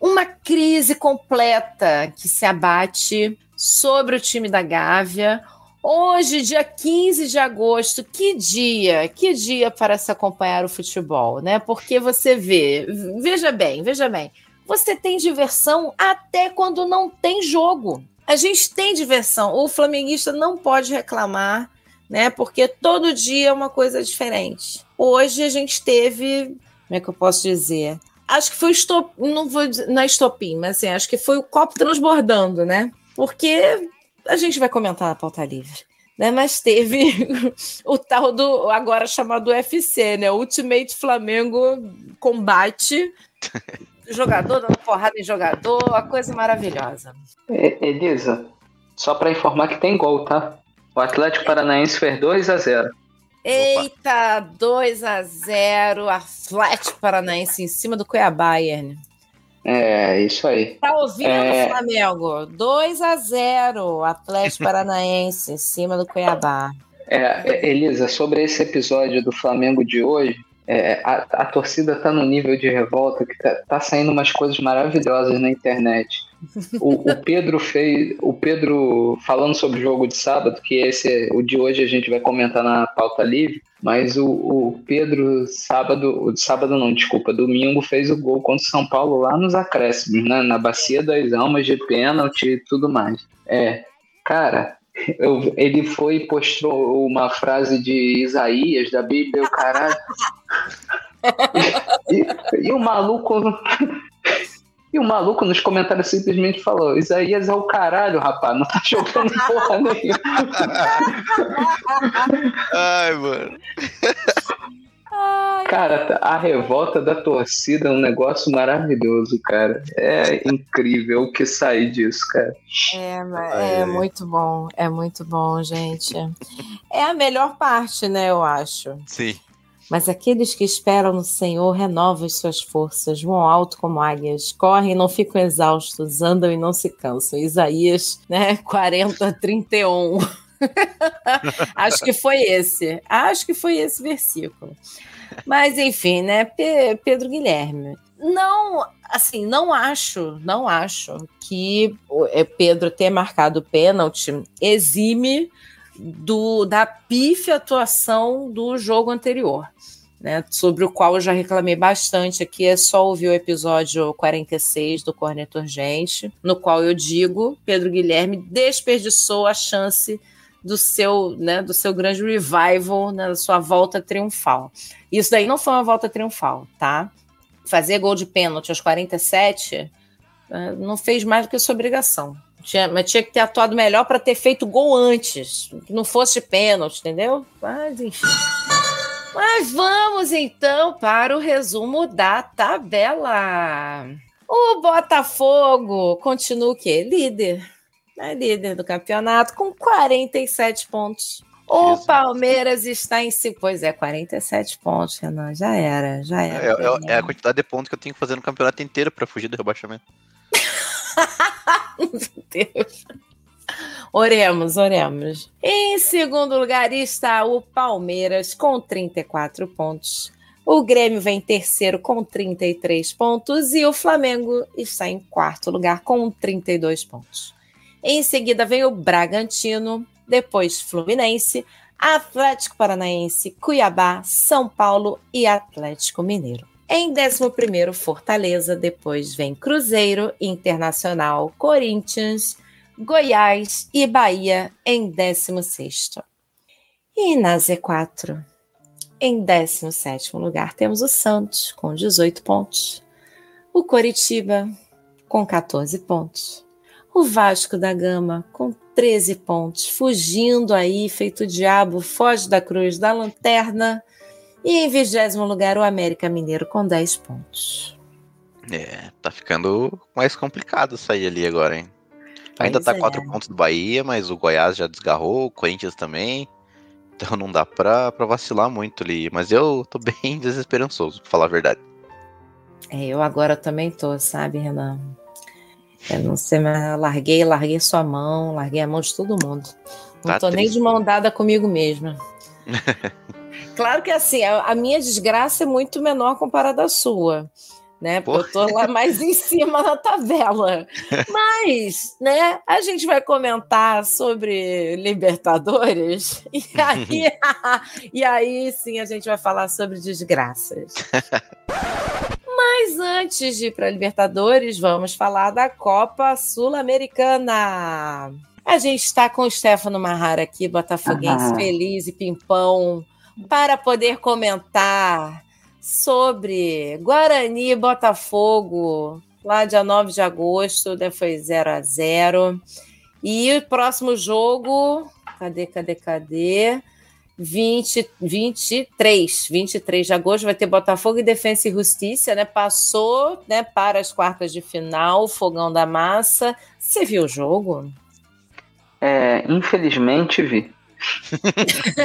Uma crise completa que se abate sobre o time da Gávea Hoje, dia 15 de agosto, que dia, que dia para se acompanhar o futebol, né? Porque você vê, veja bem, veja bem, você tem diversão até quando não tem jogo. A gente tem diversão. O flamenguista não pode reclamar, né? Porque todo dia é uma coisa diferente. Hoje a gente teve, como é que eu posso dizer? Acho que foi estop, não não é estopim, mas assim, acho que foi o copo transbordando, né? Porque a gente vai comentar na pauta livre. Né, mas teve <laughs> o tal do agora chamado UFC, né? Ultimate Flamengo Combate. <laughs> Jogador dando porrada em jogador, a coisa maravilhosa. Elisa, só para informar que tem gol, tá? O Atlético Paranaense fez 2 a 0 Eita, 2 a 0 Atlético Paranaense em cima do Cuiabá, Iane. É, isso aí. Tá ouvindo, é... Flamengo? 2 a 0 Atlético Paranaense em cima do Cuiabá. É, Elisa, sobre esse episódio do Flamengo de hoje, é, a, a, torcida tá no nível de revolta que tá, tá saindo umas coisas maravilhosas na internet. O, o, Pedro fez. O Pedro, falando sobre o jogo de sábado, que esse o de hoje a gente vai comentar na pauta livre, mas o, o Pedro, sábado. Sábado não, desculpa, domingo fez o gol contra o São Paulo lá nos acréscimos, né? Na Bacia das Almas de pênalti e tudo mais. É, cara, eu, ele foi e postou uma frase de Isaías da Bíblia, o caralho. <laughs> e, e, e o maluco e o maluco nos comentários simplesmente falou: Isaías é o caralho, rapaz, não tá <laughs> jogando porra nenhuma. Ai, mano. Cara, a revolta da torcida é um negócio maravilhoso, cara. É incrível o que sai disso, cara. É, é muito bom, é muito bom, gente. É a melhor parte, né, eu acho. Sim. Mas aqueles que esperam no Senhor renovam as suas forças, vão alto como águias, correm e não ficam exaustos, andam e não se cansam. Isaías, né, <laughs> 40, 31. <laughs> Acho que foi esse. Acho que foi esse versículo. Mas enfim, né, Pedro Guilherme. Não, assim, não acho, não acho que é, Pedro ter marcado pênalti exime do, da pífia atuação do jogo anterior. Né, sobre o qual eu já reclamei bastante aqui, é só ouvir o episódio 46 do Corneto Urgente, no qual eu digo, Pedro Guilherme desperdiçou a chance do seu, né, do seu grande revival, né, sua volta triunfal. Isso daí não foi uma volta triunfal, tá? Fazer gol de pênalti aos 47 eh, não fez mais do que sua obrigação. Tinha, mas tinha que ter atuado melhor para ter feito gol antes, que não fosse pênalti, entendeu? Mas enfim. Mas vamos então para o resumo da tabela. O Botafogo continua o quê? Líder. É líder do campeonato com 47 pontos. O Palmeiras está em si. Pois é, 47 pontos, Renan. Já era, já era. É, é, é a quantidade de pontos que eu tenho que fazer no campeonato inteiro para fugir do rebaixamento. <laughs> Deus. Oremos, oremos. Em segundo lugar está o Palmeiras com 34 pontos. O Grêmio vem em terceiro com 33 pontos e o Flamengo está em quarto lugar com 32 pontos. Em seguida vem o Bragantino, depois Fluminense, Atlético Paranaense, Cuiabá, São Paulo e Atlético Mineiro. Em 11, Fortaleza, depois vem Cruzeiro, Internacional, Corinthians, Goiás e Bahia em 16. E na Z4, em 17 lugar, temos o Santos, com 18 pontos, o Coritiba, com 14 pontos, o Vasco da Gama, com 13 pontos, fugindo aí, feito diabo, foge da cruz da lanterna. E em vigésimo lugar, o América Mineiro com 10 pontos. É, tá ficando mais complicado sair ali agora, hein? Pois Ainda tá é. 4 pontos do Bahia, mas o Goiás já desgarrou, o Corinthians também. Então não dá pra, pra vacilar muito ali. Mas eu tô <laughs> bem desesperançoso, pra falar a verdade. É, eu agora também tô, sabe, Renan? Eu não sei, mas larguei, larguei sua mão, larguei a mão de todo mundo. Não tá tô triste. nem de mão dada comigo mesma. <laughs> claro que assim, a, minha desgraça é muito menor comparada à sua. Né? Porque eu tô lá mais em <laughs> cima na tabela. Mas, né, a gente vai comentar sobre Libertadores <laughs> e aí, <laughs> e aí sim a gente vai falar sobre desgraças. Mas antes de ir para Libertadores, vamos falar da Copa Sul-Americana. A gente está com o Stefano Marrara aqui, botafoguense feliz e pimpão, para poder comentar sobre Guarani e Botafogo, lá dia 9 de agosto, né, foi 0 a 0 E o próximo jogo, cadê, cadê, cadê? 20, 23, 23 de agosto vai ter Botafogo e Defensa e Justiça, né? Passou, né, para as quartas de final, Fogão da Massa. Você viu o jogo? É, infelizmente vi.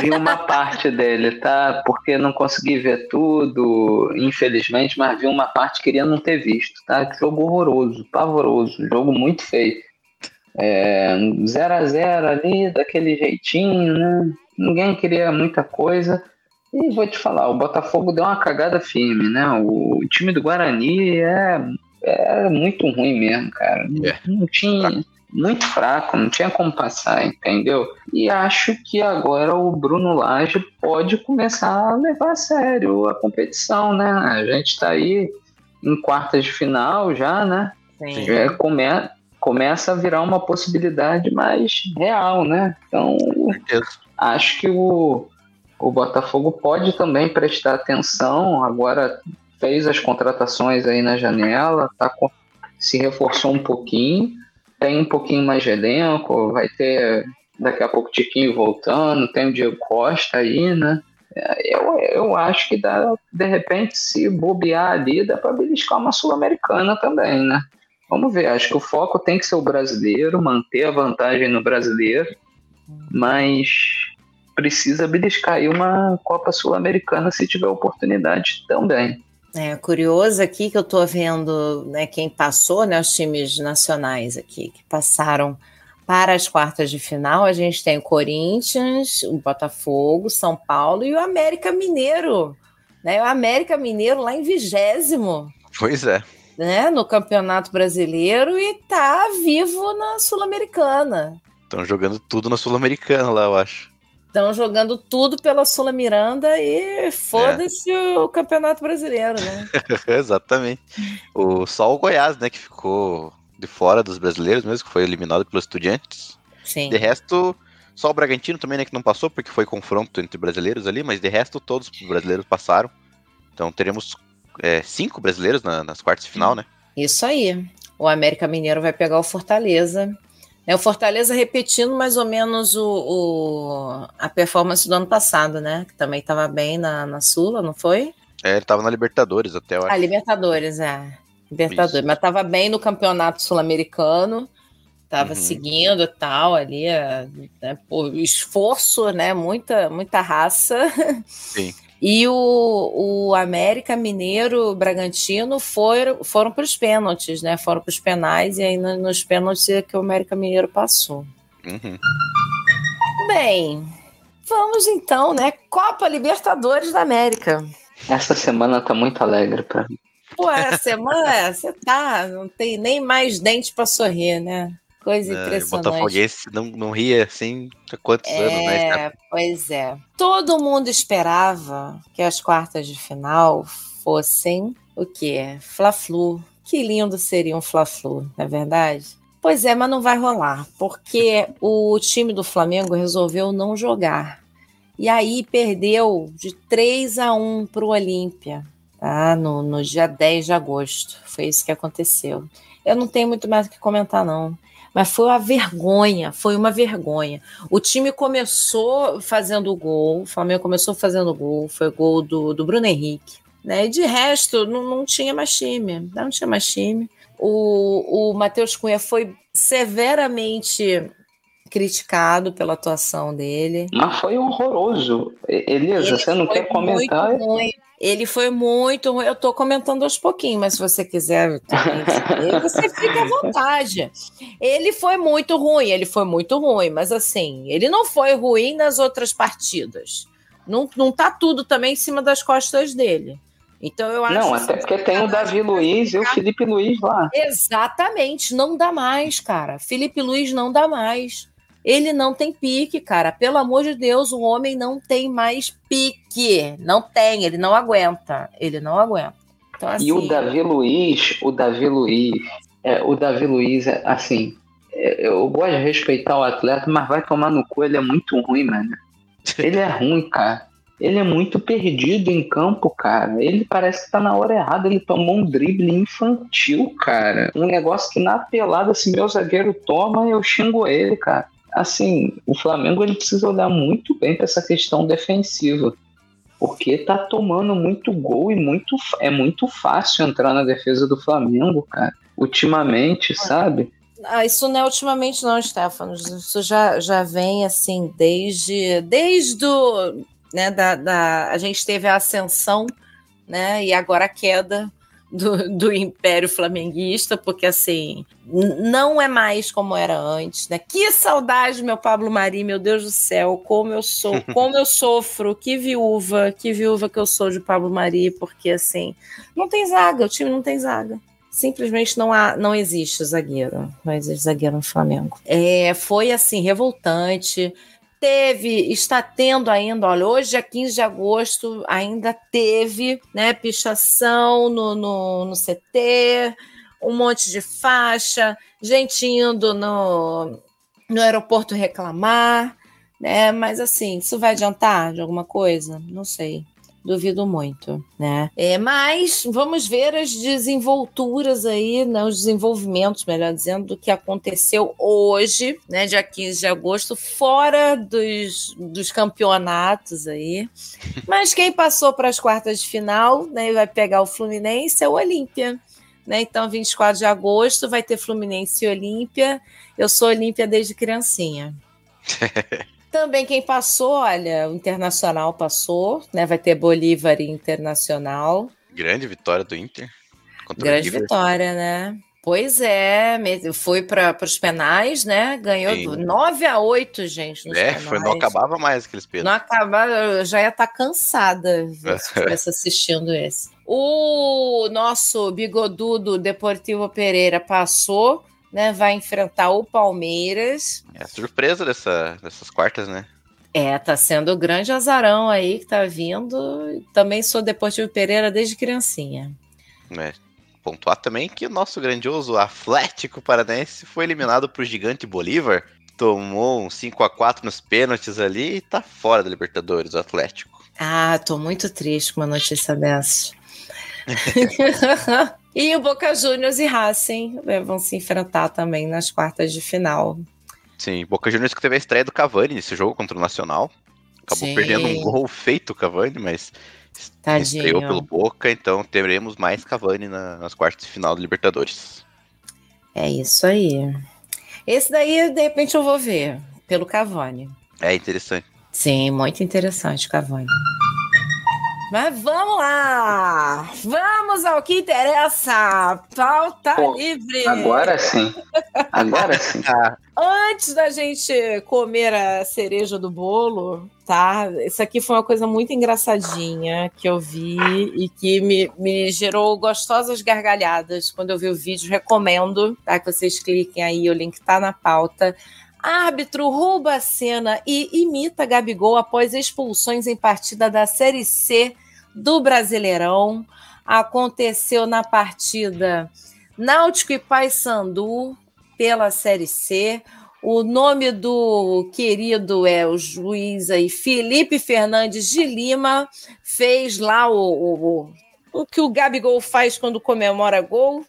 Vi uma parte dele, tá? Porque não consegui ver tudo, infelizmente, mas vi uma parte que queria não ter visto, tá? Jogo horroroso, pavoroso, jogo muito feio. É, 0 a 0 ali, daquele jeitinho, né? ninguém queria muita coisa. E vou te falar, o Botafogo deu uma cagada firme, né? O time do Guarani é, é muito ruim mesmo, cara. É. Não tinha. Muito fraco, não tinha como passar, entendeu? E acho que agora o Bruno Lage pode começar a levar a sério a competição, né? A gente tá aí em quartas de final já, né? Sim. É, come, começa a virar uma possibilidade mais real, né? Então, acho que o, o Botafogo pode também prestar atenção. Agora fez as contratações aí na janela, tá com, se reforçou um pouquinho, tem um pouquinho mais de elenco, vai ter daqui a pouco Tiquinho voltando, tem o Diego Costa aí, né? Eu, eu acho que dá, de repente, se bobear ali, dá para beliscar uma Sul-Americana também, né? Vamos ver, acho que o foco tem que ser o brasileiro, manter a vantagem no brasileiro mas precisa beliscar aí uma Copa Sul-Americana se tiver oportunidade também. É curioso aqui que eu estou vendo né, quem passou, né, os times nacionais aqui que passaram para as quartas de final. A gente tem o Corinthians, o Botafogo, São Paulo e o América Mineiro. Né, o América Mineiro lá em vigésimo. Pois é. Né, no Campeonato Brasileiro e tá vivo na Sul-Americana. Estão jogando tudo na Sul-Americana lá, eu acho. Estão jogando tudo pela Sula Miranda e foda-se é. o Campeonato Brasileiro, né? <laughs> Exatamente. O, só o Goiás, né, que ficou de fora dos brasileiros mesmo, que foi eliminado pelos estudiantes. Sim. De resto, só o Bragantino também, né, que não passou, porque foi confronto entre brasileiros ali, mas de resto todos os brasileiros passaram. Então teremos é, cinco brasileiros na, nas quartas de final, né? Isso aí. O América Mineiro vai pegar o Fortaleza é o Fortaleza repetindo mais ou menos o, o, a performance do ano passado, né? Que também estava bem na, na Sula, não foi? É, ele estava na Libertadores até, eu acho. Ah, Libertadores, é. Libertadores, Isso. mas estava bem no campeonato sul-americano. Estava uhum. seguindo tal ali, né, por esforço, né? Muita, muita raça. Sim. E o, o América Mineiro Bragantino foram, foram para os pênaltis, né? Foram para os penais, e aí nos pênaltis é que o América Mineiro passou. Uhum. Bem, vamos então, né? Copa Libertadores da América. Essa semana tá muito alegre para mim. Pô, essa semana você tá, não tem nem mais dente para sorrir, né? Coisa é, impressionante. O Botafoguense não, não ria assim há quantos é, anos, né? Pois é. Todo mundo esperava que as quartas de final fossem o quê? Fla-Flu. Que lindo seria um Fla-Flu, não é verdade? Pois é, mas não vai rolar, porque o time do Flamengo resolveu não jogar. E aí perdeu de 3 a 1 para o Olímpia, tá? no, no dia 10 de agosto. Foi isso que aconteceu. Eu não tenho muito mais o que comentar, não mas foi uma vergonha, foi uma vergonha. O time começou fazendo o gol, o Flamengo começou fazendo gol, foi gol do, do Bruno Henrique. Né? E de resto, não, não tinha mais time, não tinha mais time. O, o Matheus Cunha foi severamente criticado pela atuação dele. Mas foi horroroso. Elisa, você não quer comentar? Muito ruim. Ele foi muito ruim. Eu estou comentando aos pouquinhos, mas se você quiser saber, você fica à vontade. Ele foi muito ruim, ele foi muito ruim, mas assim, ele não foi ruim nas outras partidas. Não, não tá tudo também em cima das costas dele. Então eu acho Não, até porque tem o Davi Luiz e o Felipe Luiz lá. Exatamente, não dá mais, cara. Felipe Luiz não dá mais. Ele não tem pique, cara. Pelo amor de Deus, o homem não tem mais pique. Não tem, ele não aguenta. Ele não aguenta. Então, assim, e o assim, Davi Luiz, o Davi Luiz, é, o Davi Luiz, é, assim, é, eu gosto de respeitar o atleta, mas vai tomar no cu, ele é muito ruim, mano. Ele é ruim, cara. Ele é muito perdido em campo, cara. Ele parece que tá na hora errada. Ele tomou um drible infantil, cara. Um negócio que na pelada, se meu zagueiro toma, eu xingo ele, cara assim, o Flamengo ele precisa olhar muito bem para essa questão defensiva, porque tá tomando muito gol e muito é muito fácil entrar na defesa do Flamengo, cara. Ultimamente, sabe? Ah, isso não é ultimamente não, Stefano. Isso já, já vem assim desde desde o, né, da, da a gente teve a ascensão, né, e agora a queda do, do Império Flamenguista, porque assim, não é mais como era antes, né? Que saudade, meu Pablo Mari, meu Deus do céu, como eu sou, <laughs> como eu sofro, que viúva, que viúva que eu sou de Pablo Mari, porque assim, não tem zaga, o time não tem zaga simplesmente não há, não existe zagueiro, não existe zagueiro no Flamengo. É, foi assim revoltante teve, está tendo ainda, olha, hoje é 15 de agosto, ainda teve, né, pichação no, no, no CT, um monte de faixa, gente indo no, no aeroporto reclamar, né, mas assim, isso vai adiantar de alguma coisa? Não sei duvido muito, né? É, mas vamos ver as desenvolturas aí, né, os desenvolvimentos, melhor dizendo, do que aconteceu hoje, né, dia 15 de agosto, fora dos, dos campeonatos aí. <laughs> Mas quem passou para as quartas de final, né, vai pegar o Fluminense é o Olímpia. Né? Então, 24 de agosto vai ter Fluminense e Olímpia. Eu sou Olímpia desde criancinha. <laughs> Também quem passou, olha, o Internacional passou, né? Vai ter Bolívar Internacional. Grande vitória do Inter. Grande vitória, né? Pois é, foi para os penais, né? Ganhou Sim. 9 a 8, gente. é, foi, não acabava mais aqueles penais. Não acabava, eu já ia estar tá cansada se <laughs> estivesse assistindo esse. O nosso bigodudo Deportivo Pereira passou né, vai enfrentar o Palmeiras. É a surpresa dessa, dessas quartas, né? É, tá sendo o grande azarão aí que tá vindo. Também sou Deportivo Pereira desde criancinha. É. Pontuar também que o nosso grandioso Atlético Paranaense foi eliminado pro gigante Bolívar. Tomou um 5 a 4 nos pênaltis ali e tá fora da Libertadores, o Atlético. Ah, tô muito triste com uma notícia dessa. <laughs> E o Boca Juniors e Racing né, vão se enfrentar também nas quartas de final. Sim, Boca Juniors que teve a estreia do Cavani nesse jogo contra o Nacional. Acabou Sim. perdendo um gol feito o Cavani, mas Tadinho. estreou pelo Boca, então teremos mais Cavani na, nas quartas de final da Libertadores. É isso aí. Esse daí, de repente, eu vou ver, pelo Cavani. É interessante. Sim, muito interessante, Cavani. Mas vamos lá! Vamos ao que interessa! Pauta Pô, livre! Agora sim! Agora sim! <laughs> Antes da gente comer a cereja do bolo, tá? Isso aqui foi uma coisa muito engraçadinha que eu vi e que me, me gerou gostosas gargalhadas quando eu vi o vídeo. Recomendo tá? que vocês cliquem aí, o link tá na pauta. Árbitro rouba a cena e imita Gabigol após expulsões em partida da Série C do Brasileirão. Aconteceu na partida Náutico e Paysandu pela Série C. O nome do querido é o juiz aí, Felipe Fernandes de Lima, fez lá o, o, o que o Gabigol faz quando comemora gol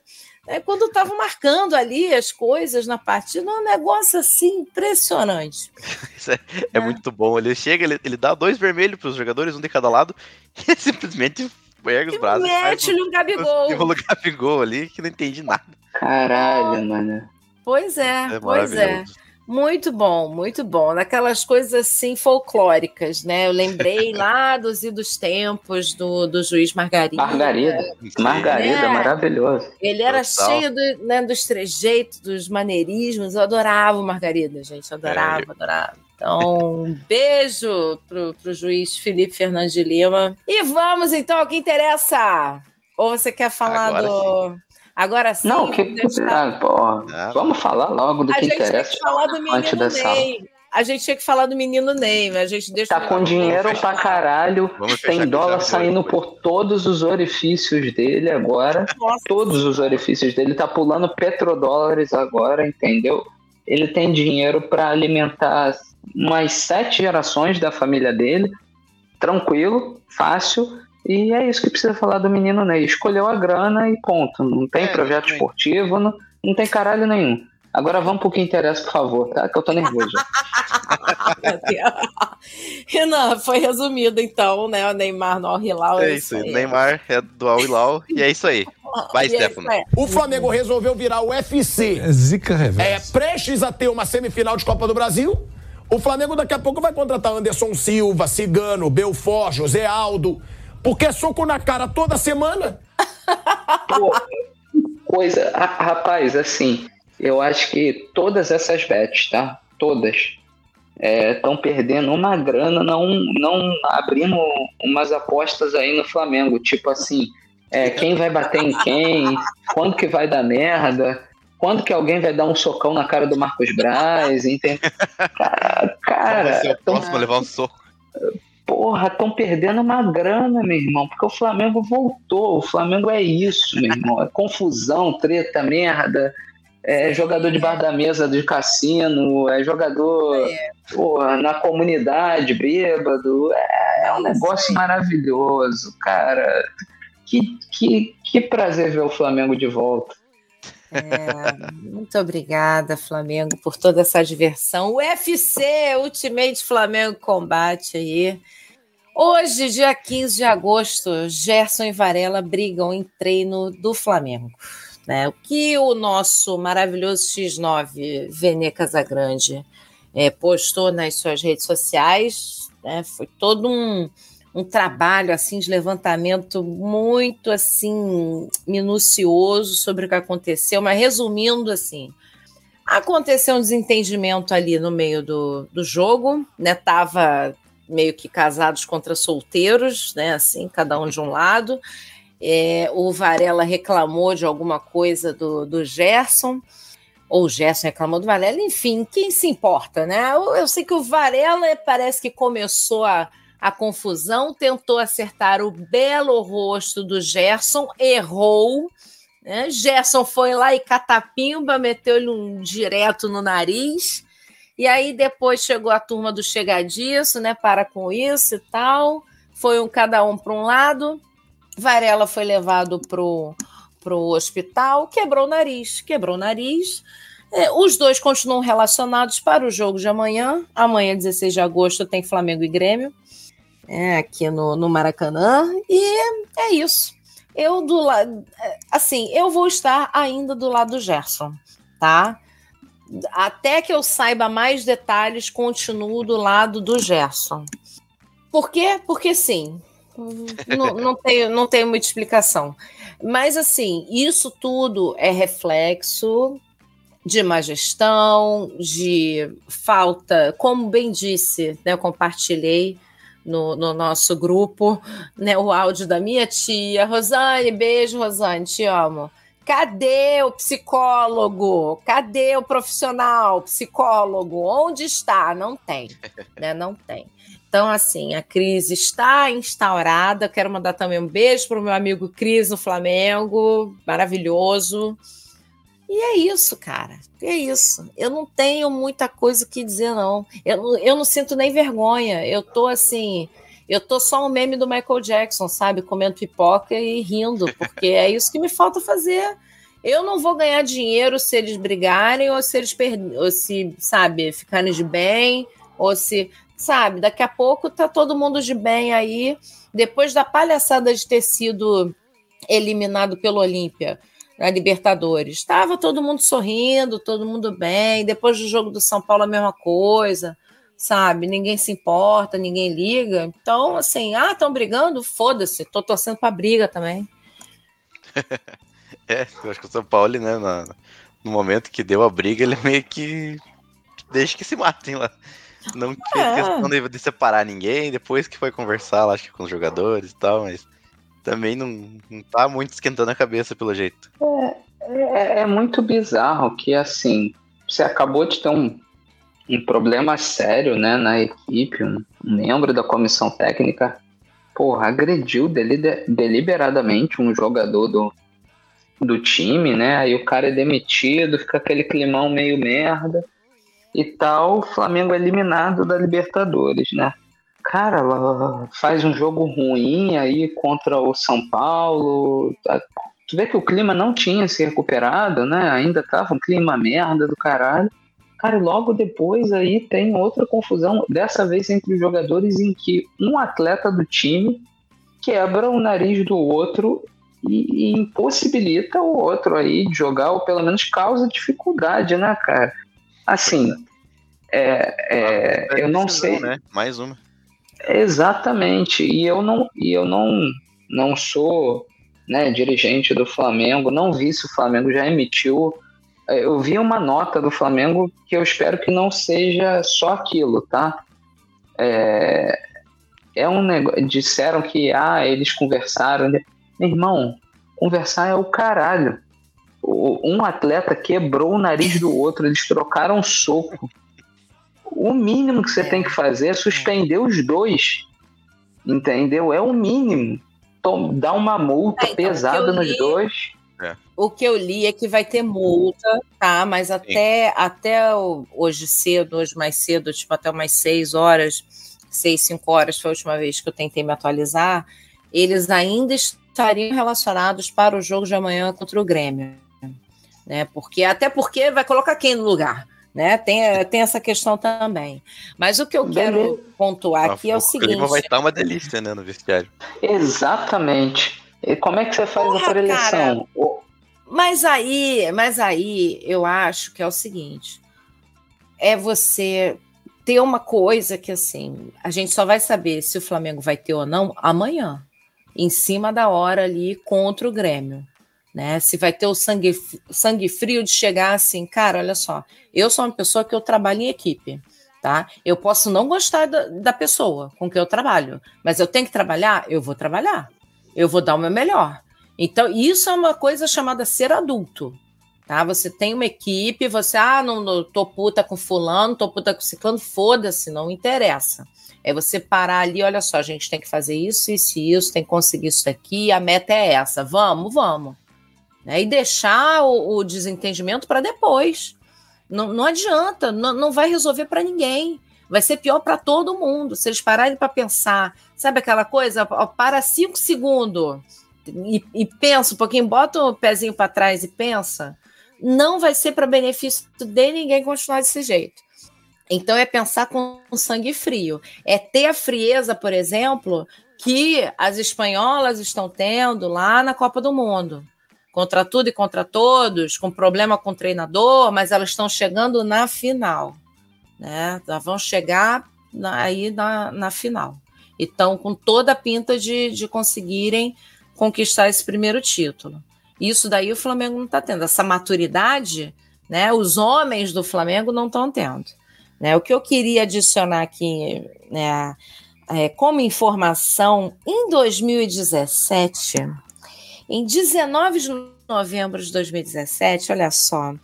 é, quando estava marcando ali as coisas na partida, um negócio assim impressionante. <laughs> Isso é, é, é, muito bom. Ele chega, ele, ele dá dois vermelhos para os jogadores, um de cada lado, <laughs> e simplesmente ergue os braços. Mete-lhe um Gabigol. <laughs> Um Gabigol ali que não entende nada. Caralho, mano. Pois é, é pois é. Muito bom, muito bom. Naquelas coisas assim folclóricas, né? Eu lembrei <laughs> lá dos idos tempos do, do juiz Margarida. Margarida, Margarida, é. maravilhoso. Ele era Total. cheio do, né, dos trejeitos, dos maneirismos. Eu adorava o Margarida, gente. adorava, é. adorava. Então, um beijo pro, pro juiz Felipe Fernandes de Lima. E vamos então ao que interessa. Ou você quer falar Agora do. Sim. Agora sim. Não, que, deixar... ah, vamos falar logo do a que interessa. Que falar do menino dessa... Ney. A gente tinha que falar do menino Ney, a gente deixa. Tá com dinheiro pra caralho, tem dólar saindo por todos os orifícios dele agora. Nossa. Todos os orifícios dele. Tá pulando petrodólares agora, entendeu? Ele tem dinheiro para alimentar umas sete gerações da família dele, tranquilo, fácil. E é isso que precisa falar do menino Ney. Escolheu a grana e ponto. Não tem é, projeto esportivo, não, não tem caralho nenhum. Agora vamos pro que interessa, por favor, tá? Que eu tô nervoso. <laughs> Renan, foi resumido então, né? O Neymar no Al-Hilal. É, é isso aí. Neymar é do Al-Hilal e é isso aí. Vai, <laughs> é Stefano. É. O Flamengo resolveu virar o UFC. É zica reversa. É prestes a ter uma semifinal de Copa do Brasil. O Flamengo daqui a pouco vai contratar Anderson Silva, Cigano, Belfort, José Aldo. Porque é soco na cara toda semana. <laughs> Pô, coisa. Rapaz, assim, eu acho que todas essas bets, tá? Todas. Estão é, perdendo uma grana, não, não abrindo umas apostas aí no Flamengo. Tipo assim, é, quem vai bater em quem, quando que vai dar merda, quando que alguém vai dar um socão na cara do Marcos Braz, entende? <laughs> Cara, cara vai ser o próximo a levar um soco porra, estão perdendo uma grana, meu irmão, porque o Flamengo voltou. O Flamengo é isso, meu irmão. É confusão, treta, merda. É jogador de bar da mesa de cassino, é jogador é. Porra, na comunidade, bêbado. É, é um negócio maravilhoso, cara. Que, que, que prazer ver o Flamengo de volta. É, muito obrigada, Flamengo, por toda essa diversão. UFC, Ultimate Flamengo Combate aí. Hoje, dia 15 de agosto, Gerson e Varela brigam em treino do Flamengo. Né? O que o nosso maravilhoso X9, Vene Casagrande, é, postou nas suas redes sociais, né? foi todo um, um trabalho assim de levantamento muito assim minucioso sobre o que aconteceu, mas resumindo assim, aconteceu um desentendimento ali no meio do, do jogo, né? Tava meio que casados contra solteiros, né? Assim, cada um de um lado. É, o Varela reclamou de alguma coisa do, do Gerson, ou o Gerson reclamou do Varela, enfim, quem se importa, né? Eu, eu sei que o Varela parece que começou a, a confusão, tentou acertar o belo rosto do Gerson, errou. Né? Gerson foi lá e catapimba, meteu-lhe um direto no nariz. E aí depois chegou a turma do Chega Disso, né? Para com isso e tal. Foi um cada um para um lado. Varela foi levado pro pro hospital, quebrou o nariz, quebrou o nariz. É, os dois continuam relacionados para o jogo de amanhã. Amanhã, 16 de agosto, tem Flamengo e Grêmio é, aqui no, no Maracanã. E é isso. Eu do lado, assim, eu vou estar ainda do lado do Gerson, tá? até que eu saiba mais detalhes, continuo do lado do Gerson. Por quê? Porque sim. não, não, tenho, não tenho muita explicação. Mas, assim, isso tudo é reflexo de má gestão, de falta, como bem disse, né, eu compartilhei no, no, nosso grupo né, o áudio da minha tia. Rosane, beijo, Rosane, te amo. Cadê o psicólogo? Cadê o profissional psicólogo? Onde está? Não tem, <laughs> né? Não tem. Então, assim, a crise está instaurada. Quero mandar também um beijo para o meu amigo Cris no Flamengo, maravilhoso. E é isso, cara. É isso. Eu não tenho muita coisa que dizer, não. Eu, eu não sinto nem vergonha. Eu tô assim. Eu tô só um meme do Michael Jackson, sabe? Comendo pipoca e rindo, porque é isso que me falta fazer. Eu não vou ganhar dinheiro se eles brigarem ou se eles perderem, ou se, sabe, ficarem de bem, ou se, sabe, daqui a pouco tá todo mundo de bem aí, depois da palhaçada de ter sido eliminado pelo Olímpia na Libertadores. Estava todo mundo sorrindo, todo mundo bem. Depois do jogo do São Paulo, a mesma coisa, sabe? Ninguém se importa, ninguém liga. Então, assim, ah, estão brigando? Foda-se, tô torcendo pra briga também. <laughs> é, eu acho que o São Paulo, né, no, no momento que deu a briga, ele meio que deixa que se matem lá. Não é. questão de, de separar ninguém, depois que foi conversar, lá, acho que com os jogadores e tal, mas também não, não tá muito esquentando a cabeça pelo jeito. É, é, é muito bizarro que, assim, você acabou de ter um, um problema sério, né, na equipe, um, membro da comissão técnica, porra, agrediu deliberadamente um jogador do, do time, né, aí o cara é demitido, fica aquele climão meio merda e tal, o Flamengo é eliminado da Libertadores, né cara, faz um jogo ruim aí contra o São Paulo. Tu vê que o clima não tinha se recuperado, né? Ainda tava um clima merda do caralho. Cara, e logo depois aí tem outra confusão, dessa vez entre os jogadores, em que um atleta do time quebra o nariz do outro e, e impossibilita o outro aí de jogar, ou pelo menos causa dificuldade, né, cara? Assim, é, é, eu não sei. Né? Mais uma. Exatamente. E eu não, e eu não, não sou né, dirigente do Flamengo, não vi se o Flamengo já emitiu. É, eu vi uma nota do Flamengo que eu espero que não seja só aquilo, tá? É, é um negócio. Disseram que ah, eles conversaram. Meu irmão, conversar é o caralho. Um atleta quebrou o nariz do outro, eles trocaram soco. O mínimo que você é. tem que fazer é suspender os dois. Entendeu? É o mínimo. Tom, dá uma multa é, então, pesada li, nos dois. É. O que eu li é que vai ter multa, tá? Mas até, até hoje cedo, hoje mais cedo, tipo até umas seis horas, seis, cinco horas foi a última vez que eu tentei me atualizar, eles ainda estariam relacionados para o jogo de amanhã contra o Grêmio. Né? Porque, até porque vai colocar quem no lugar? Né? Tem, tem essa questão também. Mas o que eu quero pontuar aqui é o seguinte. O vai estar uma delícia, né, no vestiário. Exatamente. E como é que você faz Porra, a preleção? Mas aí, mas aí eu acho que é o seguinte: é você ter uma coisa que assim, a gente só vai saber se o Flamengo vai ter ou não amanhã, em cima da hora ali contra o Grêmio né? Se vai ter o sangue, sangue frio de chegar assim, cara, olha só, eu sou uma pessoa que eu trabalho em equipe, tá? Eu posso não gostar da, da pessoa com que eu trabalho, mas eu tenho que trabalhar, eu vou trabalhar, eu vou dar o meu melhor. Então, isso é uma coisa chamada ser adulto, tá? Você tem uma equipe, você, ah, não, não tô puta com fulano, tô puta com ciclano, foda-se, não interessa. É você parar ali, olha só, a gente tem que fazer isso, isso e isso, tem que conseguir isso aqui, a meta é essa, vamos, vamos né? E deixar o, o desentendimento para depois. Não, não adianta, não, não vai resolver para ninguém. Vai ser pior para todo mundo. Se eles pararem para pensar, sabe aquela coisa? Para cinco segundos e, e pensa um pouquinho, bota o pezinho para trás e pensa. Não vai ser para benefício de ninguém continuar desse jeito. Então é pensar com sangue frio. É ter a frieza, por exemplo, que as espanholas estão tendo lá na Copa do Mundo contra tudo e contra todos, com problema com o treinador, mas elas estão chegando na final. Né? Elas vão chegar na, aí na, na final. E estão com toda a pinta de, de conseguirem conquistar esse primeiro título. Isso daí o Flamengo não está tendo. Essa maturidade, né? Os homens do Flamengo não estão tendo. Né? O que eu queria adicionar aqui, né, é, como informação, em 2017, em 19 de novembro de 2017, olha só,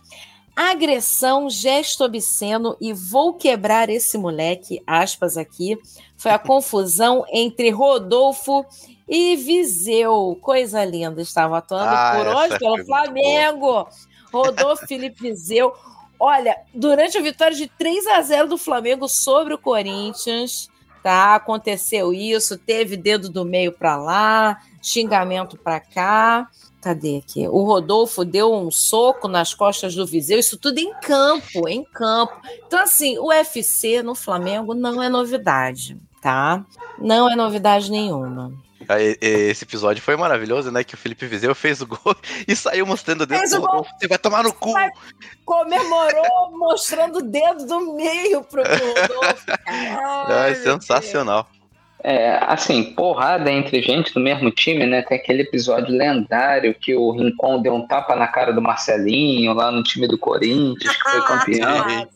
agressão, gesto obsceno e vou quebrar esse moleque, aspas aqui, foi a confusão <laughs> entre Rodolfo e Viseu. Coisa linda, estava atuando ah, por hoje pelo Flamengo. Rodolfo <laughs> Felipe Viseu. Olha, durante a vitória de 3 a 0 do Flamengo sobre o Corinthians, tá? Aconteceu isso, teve dedo do meio para lá, xingamento para cá. Cadê aqui? O Rodolfo deu um soco nas costas do Viseu, isso tudo em campo, em campo. Então, assim, o UFC no Flamengo não é novidade, tá? Não é novidade nenhuma. Esse episódio foi maravilhoso, né? Que o Felipe Vizeu fez o gol <laughs> e saiu mostrando o dedo do Rodolfo. Você vai tomar no cu! Comemorou <laughs> mostrando o dedo do meio pro Rodolfo. é sensacional. É, assim, porrada entre gente do mesmo time, né? Tem aquele episódio lendário que o Rincon deu um tapa na cara do Marcelinho lá no time do Corinthians, que foi ah, campeão.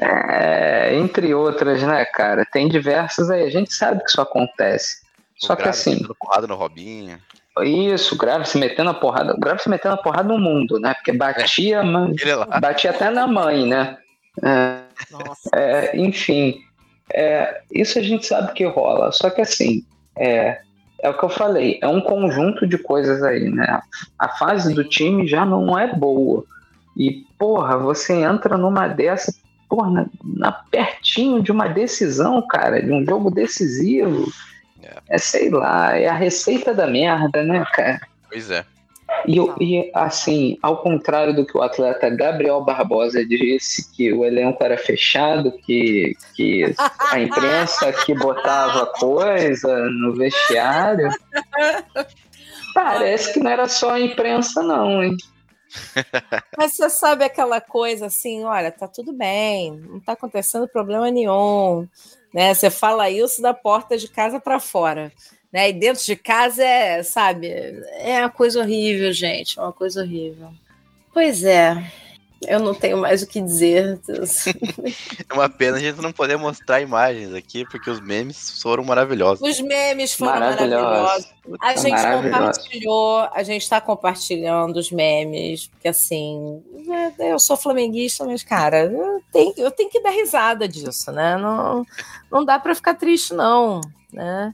é, entre outras, né, cara? Tem diversas aí. A gente sabe que isso acontece. Só que assim. porrada no Robinho. Isso, grave se metendo a porrada. Grave se metendo a porrada no mundo, né? Porque batia, é. mas, batia até na mãe, né? É, é, enfim, é, isso a gente sabe que rola. Só que assim, é, é o que eu falei, é um conjunto de coisas aí, né? A fase do time já não é boa. E, porra, você entra numa dessa, porra, na, na pertinho de uma decisão, cara, de um jogo decisivo. É. sei lá, é a receita da merda, né, cara? Pois é. E, e, assim, ao contrário do que o atleta Gabriel Barbosa disse, que o elenco era fechado, que, que a imprensa que botava coisa no vestiário, <laughs> parece que não era só a imprensa, não, hein? <laughs> Mas você sabe aquela coisa assim, olha, tá tudo bem, não tá acontecendo problema nenhum né? Você fala isso da porta de casa para fora, né? E dentro de casa é, sabe, é uma coisa horrível, gente, é uma coisa horrível. Pois é. Eu não tenho mais o que dizer. <laughs> é uma pena a gente não poder mostrar imagens aqui, porque os memes foram maravilhosos. Os memes foram maravilhosos. A gente compartilhou, a gente está compartilhando os memes, porque assim, é, eu sou flamenguista, mas, cara, eu tenho, eu tenho que dar risada disso, né? Não, não dá para ficar triste, não, né?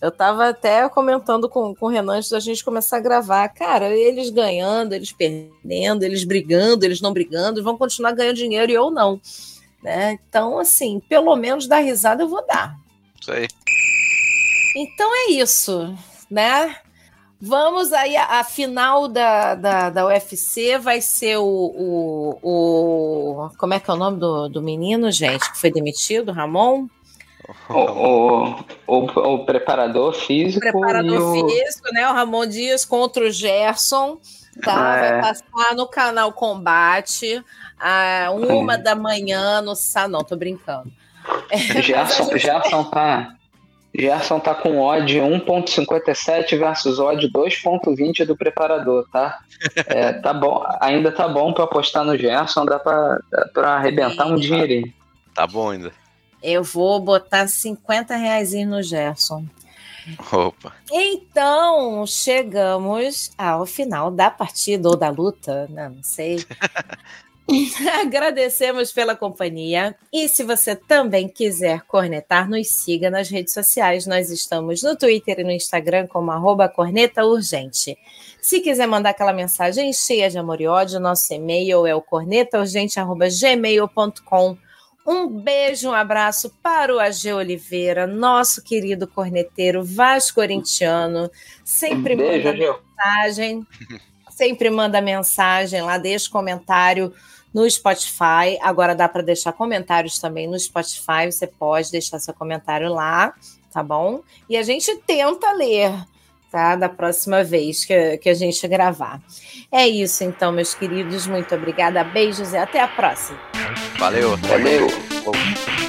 Eu estava até comentando com, com o Renan antes da gente começar a gravar. Cara, eles ganhando, eles perdendo, eles brigando, eles não brigando, vão continuar ganhando dinheiro e eu não. Né? Então, assim, pelo menos dar risada eu vou dar. Isso aí. Então é isso, né? Vamos aí, a, a final da, da, da, UFC vai ser o, o, o, Como é que é o nome do, do menino, gente, que foi demitido, Ramon? O, o, o, o, preparador físico. O preparador físico, né? O Ramon Dias contra o Gerson. Tá? É. Vai passar no canal Combate a uma é. da manhã no sábado. Não, tô brincando. É, Gerson, Gerson tá. Gerson tá com odd 1.57 versus odd 2.20 do preparador, tá? É, tá bom, ainda tá bom para apostar no Gerson, dá para arrebentar um dinheirinho. Tá bom ainda. Eu vou botar 50 reais no Gerson. Opa. Então, chegamos ao final da partida ou da luta, né? não sei. <laughs> Agradecemos pela companhia. E se você também quiser cornetar, nos siga nas redes sociais. Nós estamos no Twitter e no Instagram como arroba corneta urgente. Se quiser mandar aquela mensagem cheia de amor e ódio, nosso e-mail é o cornetaurgente.gmail.com. Um beijo, um abraço para o AG Oliveira, nosso querido corneteiro vasco-corintiano. Sempre beijo, manda Gil. mensagem, <laughs> sempre manda mensagem lá, deixa comentário no Spotify. Agora dá para deixar comentários também no Spotify, você pode deixar seu comentário lá, tá bom? E a gente tenta ler tá? Da próxima vez que, que a gente gravar. É isso, então, meus queridos. Muito obrigada. Beijos e até a próxima. Valeu. Valeu.